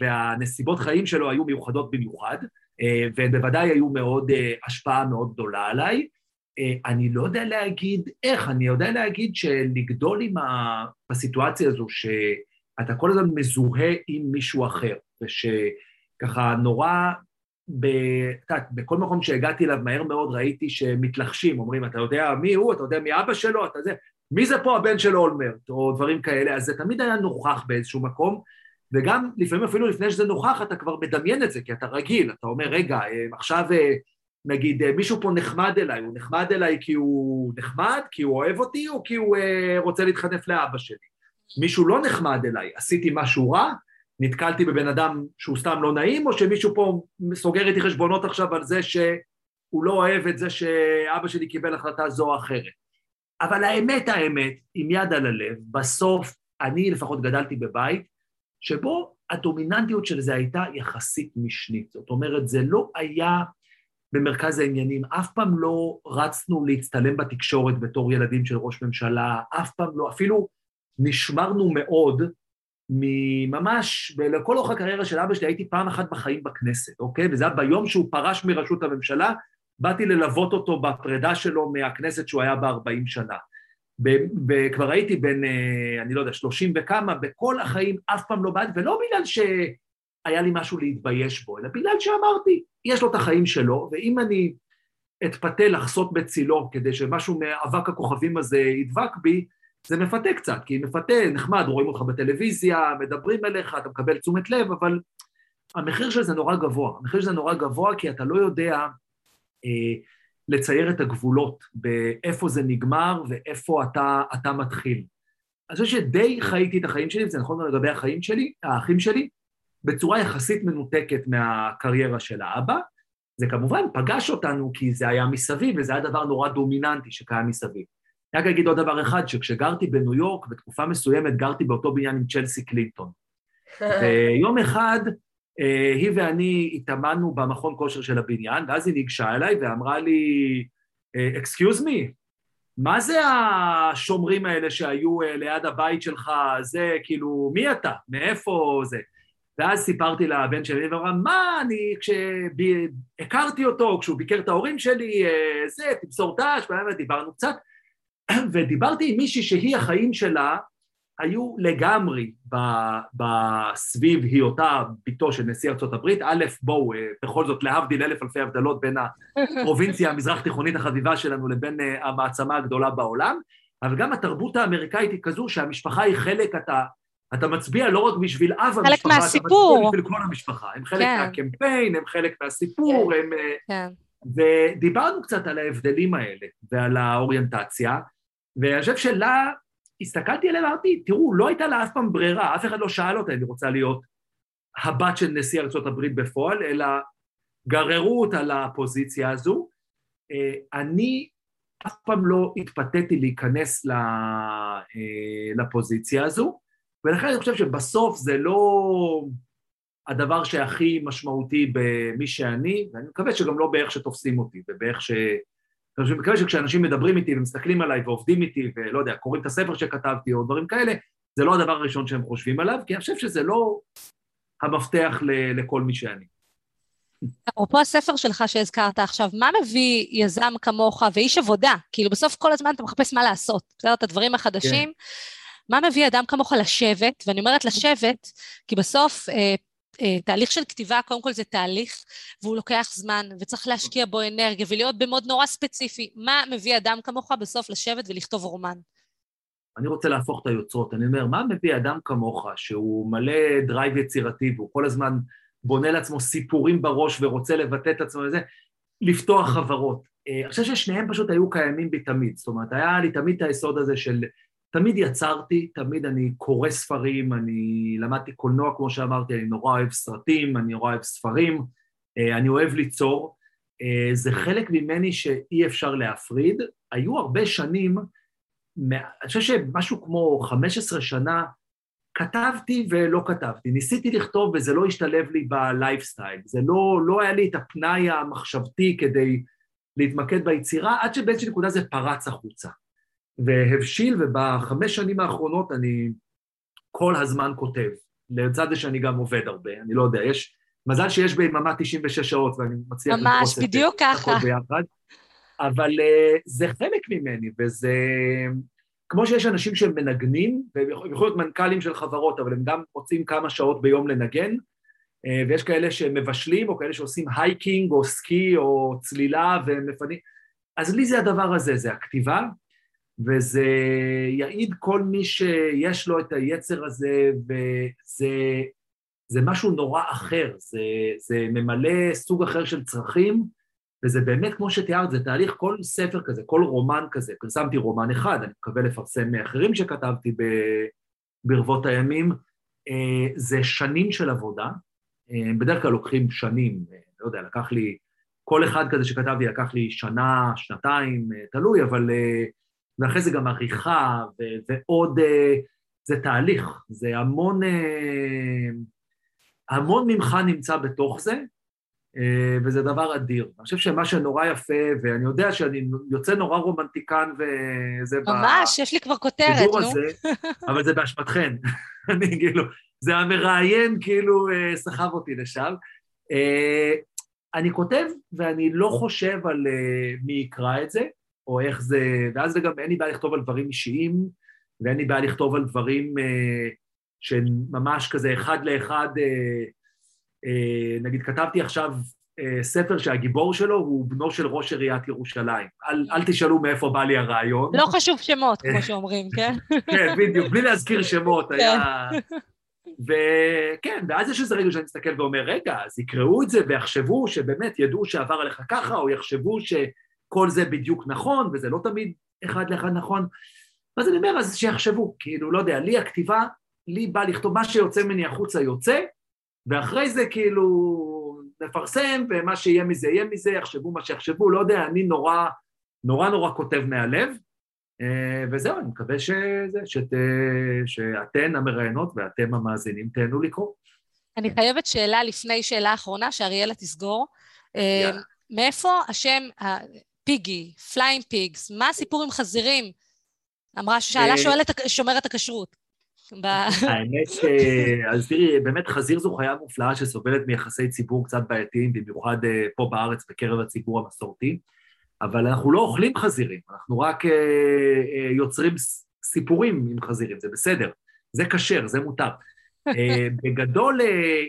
והנסיבות חיים שלו היו מיוחדות במיוחד. אה, ובוודאי היו מאוד, אה, השפעה מאוד גדולה עליי. אה, אני לא יודע להגיד איך, אני יודע להגיד שלגדול עם ה... בסיטואציה הזו, שאתה כל הזמן מזוהה עם מישהו אחר, ושככה נורא, ב... יודעת, בכל מקום שהגעתי אליו מהר מאוד ראיתי שמתלחשים, אומרים, אתה יודע מי הוא, אתה יודע מי אבא שלו, אתה זה, מי זה פה הבן של אולמרט, או דברים כאלה, אז זה תמיד היה נוכח באיזשהו מקום, וגם לפעמים אפילו לפני שזה נוכח אתה כבר מדמיין את זה, כי אתה רגיל, אתה אומר, רגע, אה, עכשיו אה, נגיד אה, מישהו פה נחמד אליי, הוא נחמד אליי כי הוא נחמד, כי הוא אוהב אותי, או כי הוא רוצה להתחנף לאבא שלי. מישהו לא נחמד אליי, עשיתי משהו רע, נתקלתי בבן אדם שהוא סתם לא נעים, או שמישהו פה סוגר איתי חשבונות עכשיו על זה שהוא לא אוהב את זה שאבא שלי קיבל החלטה זו או אחרת. אבל האמת, האמת, עם יד על הלב, בסוף, אני לפחות גדלתי בבית שבו הדומיננטיות של זה הייתה יחסית משנית. זאת אומרת, זה לא היה במרכז העניינים, אף פעם לא רצנו להצטלם בתקשורת בתור ילדים של ראש ממשלה, אף פעם לא, אפילו נשמרנו מאוד מממש, לכל אורך הקריירה של אבא שלי הייתי פעם אחת בחיים בכנסת, אוקיי? וזה היה ביום שהוא פרש מראשות הממשלה, באתי ללוות אותו בפרידה שלו מהכנסת שהוא היה בה 40 שנה. וכבר הייתי בין, אה, אני לא יודע, שלושים וכמה, בכל החיים אף פעם לא באתי, ולא בגלל שהיה לי משהו להתבייש בו, אלא בגלל שאמרתי, יש לו את החיים שלו, ואם אני אתפתה לחסות בצילו כדי שמשהו מאבק הכוכבים הזה ידבק בי, זה מפתה קצת, כי מפתה, נחמד, רואים אותך בטלוויזיה, מדברים אליך, אתה מקבל תשומת לב, אבל המחיר של זה נורא גבוה. המחיר של זה נורא גבוה כי אתה לא יודע אה, לצייר את הגבולות באיפה זה נגמר ואיפה אתה, אתה מתחיל. אני חושב שדי חייתי את החיים שלי, וזה נכון לגבי החיים שלי, האחים שלי, בצורה יחסית מנותקת מהקריירה של האבא. זה כמובן פגש אותנו כי זה היה מסביב, וזה היה דבר נורא דומיננטי שקיים מסביב. רק אגיד עוד דבר אחד, שכשגרתי בניו יורק, בתקופה מסוימת גרתי באותו בניין עם צ'לסי קלינטון. ויום אחד היא ואני התאמנו במכון כושר של הבניין, ואז היא ניגשה אליי ואמרה לי, excuse uh, me, מה זה השומרים האלה שהיו uh, ליד הבית שלך, זה כאילו, מי אתה? מאיפה זה? ואז סיפרתי לבן שלי, ואמרה, מה, אני, כשהכרתי אותו, כשהוא ביקר את ההורים שלי, זה, תמסור דש, ודיברנו קצת, ודיברתי עם מישהי שהיא, החיים שלה, היו לגמרי בסביב היותה בתו של נשיא ארה"ב. א', בואו, אה, בכל זאת, להבדיל אלף אלפי הבדלות בין הפרובינציה המזרח-תיכונית החביבה שלנו לבין אה, המעצמה הגדולה בעולם, אבל גם התרבות האמריקאית היא כזו שהמשפחה היא חלק, אתה, אתה מצביע לא רק בשביל אב המשפחה, חלק מהסיפור. אתה מצביע בשביל כל המשפחה. הם חלק כן. מהקמפיין, הם חלק מהסיפור, כן. הם... אה, כן. ודיברנו קצת על ההבדלים האלה ועל האוריינטציה, ואני חושב שלה הסתכלתי עליה ואמרתי, תראו, לא הייתה לה אף פעם ברירה, אף אחד לא שאל אותה אם היא רוצה להיות הבת של נשיא ארה"ב בפועל, אלא גררו אותה לפוזיציה הזו. אה, אני אף פעם לא התפתיתי להיכנס אה, לפוזיציה הזו, ולכן אני חושב שבסוף זה לא הדבר שהכי משמעותי במי שאני, ואני מקווה שגם לא באיך שתופסים אותי ובאיך ש... אני מקווה שכשאנשים מדברים איתי ומסתכלים עליי ועובדים איתי ולא יודע, קוראים את הספר שכתבתי או דברים כאלה, זה לא הדבר הראשון שהם חושבים עליו, כי אני חושב שזה לא המפתח ל- לכל מי שאני. אפרופו הספר שלך שהזכרת עכשיו, מה מביא יזם כמוך ואיש עבודה? כאילו בסוף כל הזמן אתה מחפש מה לעשות, בסדר? את הדברים החדשים. כן. מה מביא אדם כמוך לשבת? ואני אומרת לשבת, כי בסוף אה, תהליך של כתיבה, קודם כל זה תהליך, והוא לוקח זמן, וצריך להשקיע בו אנרגיה, ולהיות במוד נורא ספציפי. מה מביא אדם כמוך בסוף לשבת ולכתוב רומן? אני רוצה להפוך את היוצרות. אני אומר, מה מביא אדם כמוך, שהוא מלא drive יצירתי, והוא כל הזמן בונה לעצמו סיפורים בראש ורוצה לבטא את עצמו וזה, לפתוח חברות. אה, אני חושב ששניהם פשוט היו קיימים בי תמיד. זאת אומרת, היה לי תמיד את היסוד הזה של תמיד יצרתי, תמיד אני קורא ספרים, אני למדתי קולנוע, כמו שאמרתי, אני נורא אוהב סרטים, אני נורא אוהב ספרים, אה, אני אוהב ליצור. אה, זה חלק ממני שאי אפשר להפריד. היו הרבה שנים, אני חושב שמשהו כמו 15 שנה, כתבתי ולא כתבתי. ניסיתי לכתוב וזה לא השתלב לי בלייפסטייל. זה לא, לא היה לי את הפנאי המחשבתי כדי להתמקד ביצירה, עד שבאיזושהי נקודה זה פרץ החוצה. והבשיל, ובחמש שנים האחרונות אני כל הזמן כותב. לצד זה שאני גם עובד הרבה, אני לא יודע, יש... מזל שיש ביממה 96 שעות ואני מצליח ממש, בדיוק ככה. ביחד. אבל uh, זה חלק ממני, וזה... כמו שיש אנשים שהם מנגנים, והם יכולים להיות מנכ"לים של חברות, אבל הם גם מוצאים כמה שעות ביום לנגן, uh, ויש כאלה שמבשלים, או כאלה שעושים hiking, או סקי, או צלילה, והם מפנים... אז לי זה הדבר הזה, זה הכתיבה, וזה יעיד כל מי שיש לו את היצר הזה, וזה זה משהו נורא אחר, זה, זה ממלא סוג אחר של צרכים, וזה באמת, כמו שתיארת, זה תהליך, כל ספר כזה, כל רומן כזה, פרסמתי רומן אחד, אני מקווה לפרסם מאחרים שכתבתי ב, ברבות הימים, אה, זה שנים של עבודה, אה, בדרך כלל לוקחים שנים, אה, לא יודע, לקח לי, כל אחד כזה שכתבתי לקח לי שנה, שנתיים, תלוי, אבל ואחרי זה גם עריכה, ו- ועוד, אה, זה תהליך, זה המון, אה, המון ממך נמצא בתוך זה, אה, וזה דבר אדיר. אני חושב שמה שנורא יפה, ואני יודע שאני יוצא נורא רומנטיקן וזה... ממש, ב- יש לי כבר כותרת, נו. הזה, אבל זה באשמתכן. אני כאילו, זה המראיין כאילו סחב אותי לשם. אני כותב, ואני לא חושב על מי יקרא את זה, או איך זה... ואז זה גם, אין לי בעיה לכתוב על דברים אישיים, ואין לי בעיה לכתוב על דברים אה, שהם ממש כזה אחד לאחד, אה, אה, נגיד כתבתי עכשיו אה, ספר שהגיבור שלו הוא בנו של ראש עיריית ירושלים. אל, אל תשאלו מאיפה בא לי הרעיון. לא חשוב שמות, כמו שאומרים, כן? כן, בדיוק, בלי להזכיר שמות, היה... כן. וכן, ואז יש איזה רגע שאני מסתכל ואומר, רגע, אז יקראו את זה ויחשבו שבאמת ידעו שעבר עליך ככה, או יחשבו ש... כל זה בדיוק נכון, וזה לא תמיד אחד לאחד נכון. אז אני אומר, אז שיחשבו, כאילו, לא יודע, לי הכתיבה, לי בא לכתוב מה שיוצא ממני החוצה יוצא, ואחרי זה כאילו נפרסם, ומה שיהיה מזה יהיה מזה, יחשבו מה שיחשבו, לא יודע, אני נורא, נורא נורא כותב מהלב, אה, וזהו, אני מקווה שזה, שת, שאתן המראיינות ואתם המאזינים תהנו לקרוא. אני חייבת שאלה לפני שאלה אחרונה, שאריאלה תסגור. יאללה. מאיפה השם פיגי, Flying Pigs, מה הסיפור עם חזירים? אמרה ששאלה שואלת שומרת הכשרות. האמת, אז תראי, באמת חזיר זו חיה מופלאה שסובלת מיחסי ציבור קצת בעייתיים, במיוחד פה בארץ בקרב הציבור המסורתי, אבל אנחנו לא אוכלים חזירים, אנחנו רק יוצרים סיפורים עם חזירים, זה בסדר, זה כשר, זה מותר. בגדול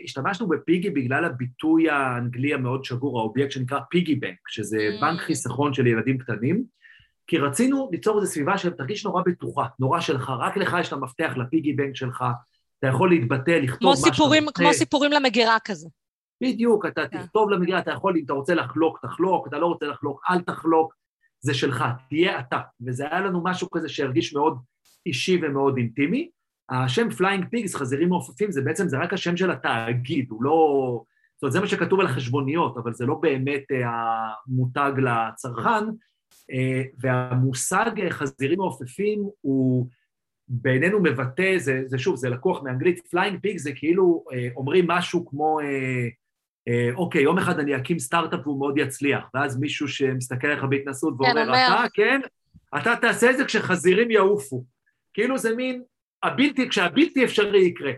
השתמשנו בפיגי בגלל הביטוי האנגלי המאוד שגור, האובייקט שנקרא פיגי בנק, שזה בנק חיסכון של ילדים קטנים, כי רצינו ליצור איזו סביבה שתרגיש נורא בטוחה, נורא שלך, רק לך יש את המפתח לפיגי בנק שלך, אתה יכול להתבטא, לכתוב מה שאתה רוצה. כמו סיפורים למגירה כזה. בדיוק, אתה yeah. תכתוב למגירה, אתה יכול, אם אתה רוצה לחלוק, תחלוק, אתה לא רוצה לחלוק, אל תחלוק, זה שלך, תהיה אתה. וזה היה לנו משהו כזה שהרגיש מאוד אישי ומאוד אינטימי. השם Flying Pigs, חזירים מעופפים, זה בעצם, זה רק השם של התאגיד, הוא לא... זאת אומרת, זה מה שכתוב על החשבוניות, אבל זה לא באמת המותג לצרכן, אה, והמושג חזירים מעופפים הוא בעינינו מבטא, זה, זה שוב, זה לקוח מאנגלית, flying pig זה כאילו אה, אומרים משהו כמו, אה, אוקיי, יום אחד אני אקים סטארט-אפ והוא מאוד יצליח, ואז מישהו שמסתכל עליך בהתנשאות ואומר, כן, אתה, כן, אתה תעשה את זה כשחזירים יעופו. כאילו זה מין, הבלתי, כשהבלתי אפשרי יקרה.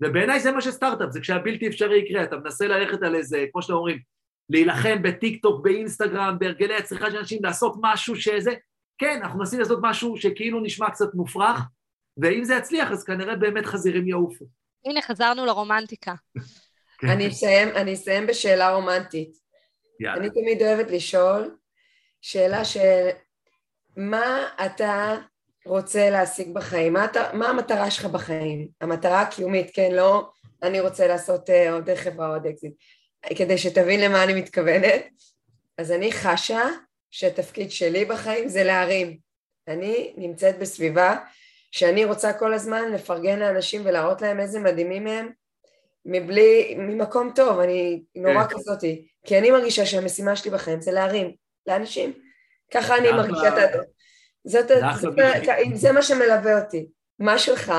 ובעיניי זה מה שסטארט-אפ, זה כשהבלתי אפשרי יקרה, אתה מנסה ללכת על איזה, כמו שאתם אומרים, להילחם בטיק טוק, באינסטגרם, בהרגלי הצריכה של אנשים, לעשות משהו שזה... כן, אנחנו מנסים לעשות משהו שכאילו נשמע קצת מופרך, ואם זה יצליח, אז כנראה באמת חזירים יעופו. הנה, חזרנו לרומנטיקה. כן. אני אסיים, אני אסיים בשאלה רומנטית. יאללה. אני תמיד אוהבת לשאול שאלה של מה אתה רוצה להשיג בחיים? מה, אתה, מה המטרה שלך בחיים? המטרה הקיומית, כן? לא אני רוצה לעשות uh, עוד חברה עוד אקזיט. כדי שתבין למה אני מתכוונת. אז אני חשה שהתפקיד שלי בחיים זה להרים. אני נמצאת בסביבה שאני רוצה כל הזמן לפרגן לאנשים ולהראות להם איזה מדהימים הם, מבלי, ממקום טוב, אני נורא כן. כזאתי. כי אני מרגישה שהמשימה שלי בחיים זה להרים לאנשים. ככה אני מרגישה את ה... זאת, זה מה שמלווה אותי. מה שלך?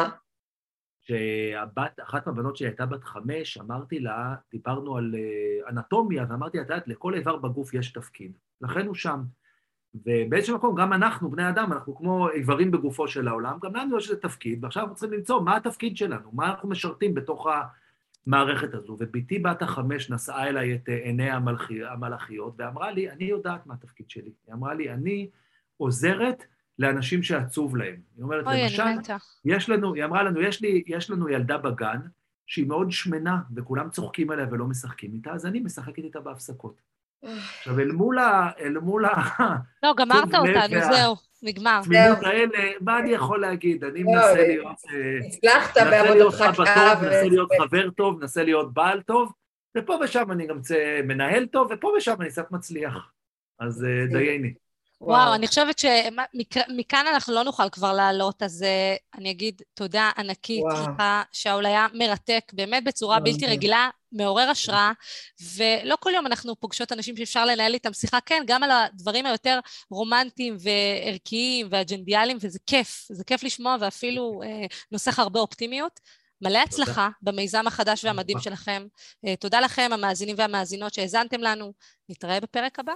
שהבת, אחת מהבנות שלי הייתה בת חמש, אמרתי לה, דיברנו על אה, אנטומיה, ואמרתי, את יודעת, לכל איבר בגוף יש תפקיד, לכן הוא שם. ובאיזשהו מקום, גם אנחנו, בני אדם, אנחנו כמו איברים בגופו של העולם, גם לנו יש איזה תפקיד, ועכשיו אנחנו צריכים למצוא מה התפקיד שלנו, מה אנחנו משרתים בתוך המערכת הזו. ובתי בת החמש נשאה אליי את עיני המלאכיות, ואמרה לי, אני יודעת מה התפקיד שלי. היא אמרה לי, אני עוזרת לאנשים שעצוב להם. היא אומרת, אוי, למשל, יש לנו, היא אמרה לנו, יש, לי, יש לנו ילדה בגן שהיא מאוד שמנה, וכולם צוחקים עליה ולא משחקים איתה, אז אני משחקת איתה בהפסקות. עכשיו, אל מול ה... אל מול ה... לא, גמרת אותנו, זהו, נגמר. תמימות האלה, מה אני יכול להגיד? אני לא, מנסה להיות... אה, הצלחת בעבודתך כאב. מנסה להיות חבר טוב, מנסה להיות בעל טוב, ופה ושם אני גם מנהל טוב, ופה ושם אני קצת מצליח. אז אה, דייני. וואו, וואו אני חושבת שמכאן אנחנו לא נוכל כבר לעלות, אז uh, אני אגיד תודה ענקית לך, שאול היה מרתק, באמת בצורה בלתי רגילה, מעורר השראה, ולא כל יום אנחנו פוגשות אנשים שאפשר לנהל איתם שיחה, כן, גם על הדברים היותר רומנטיים וערכיים ואג'נדיאליים, וזה כיף, זה כיף לשמוע ואפילו uh, נוסח הרבה אופטימיות. מלא הצלחה תודה. במיזם החדש והמדהים שלכם. Uh, תודה לכם, המאזינים והמאזינות שהאזנתם לנו. נתראה בפרק הבא.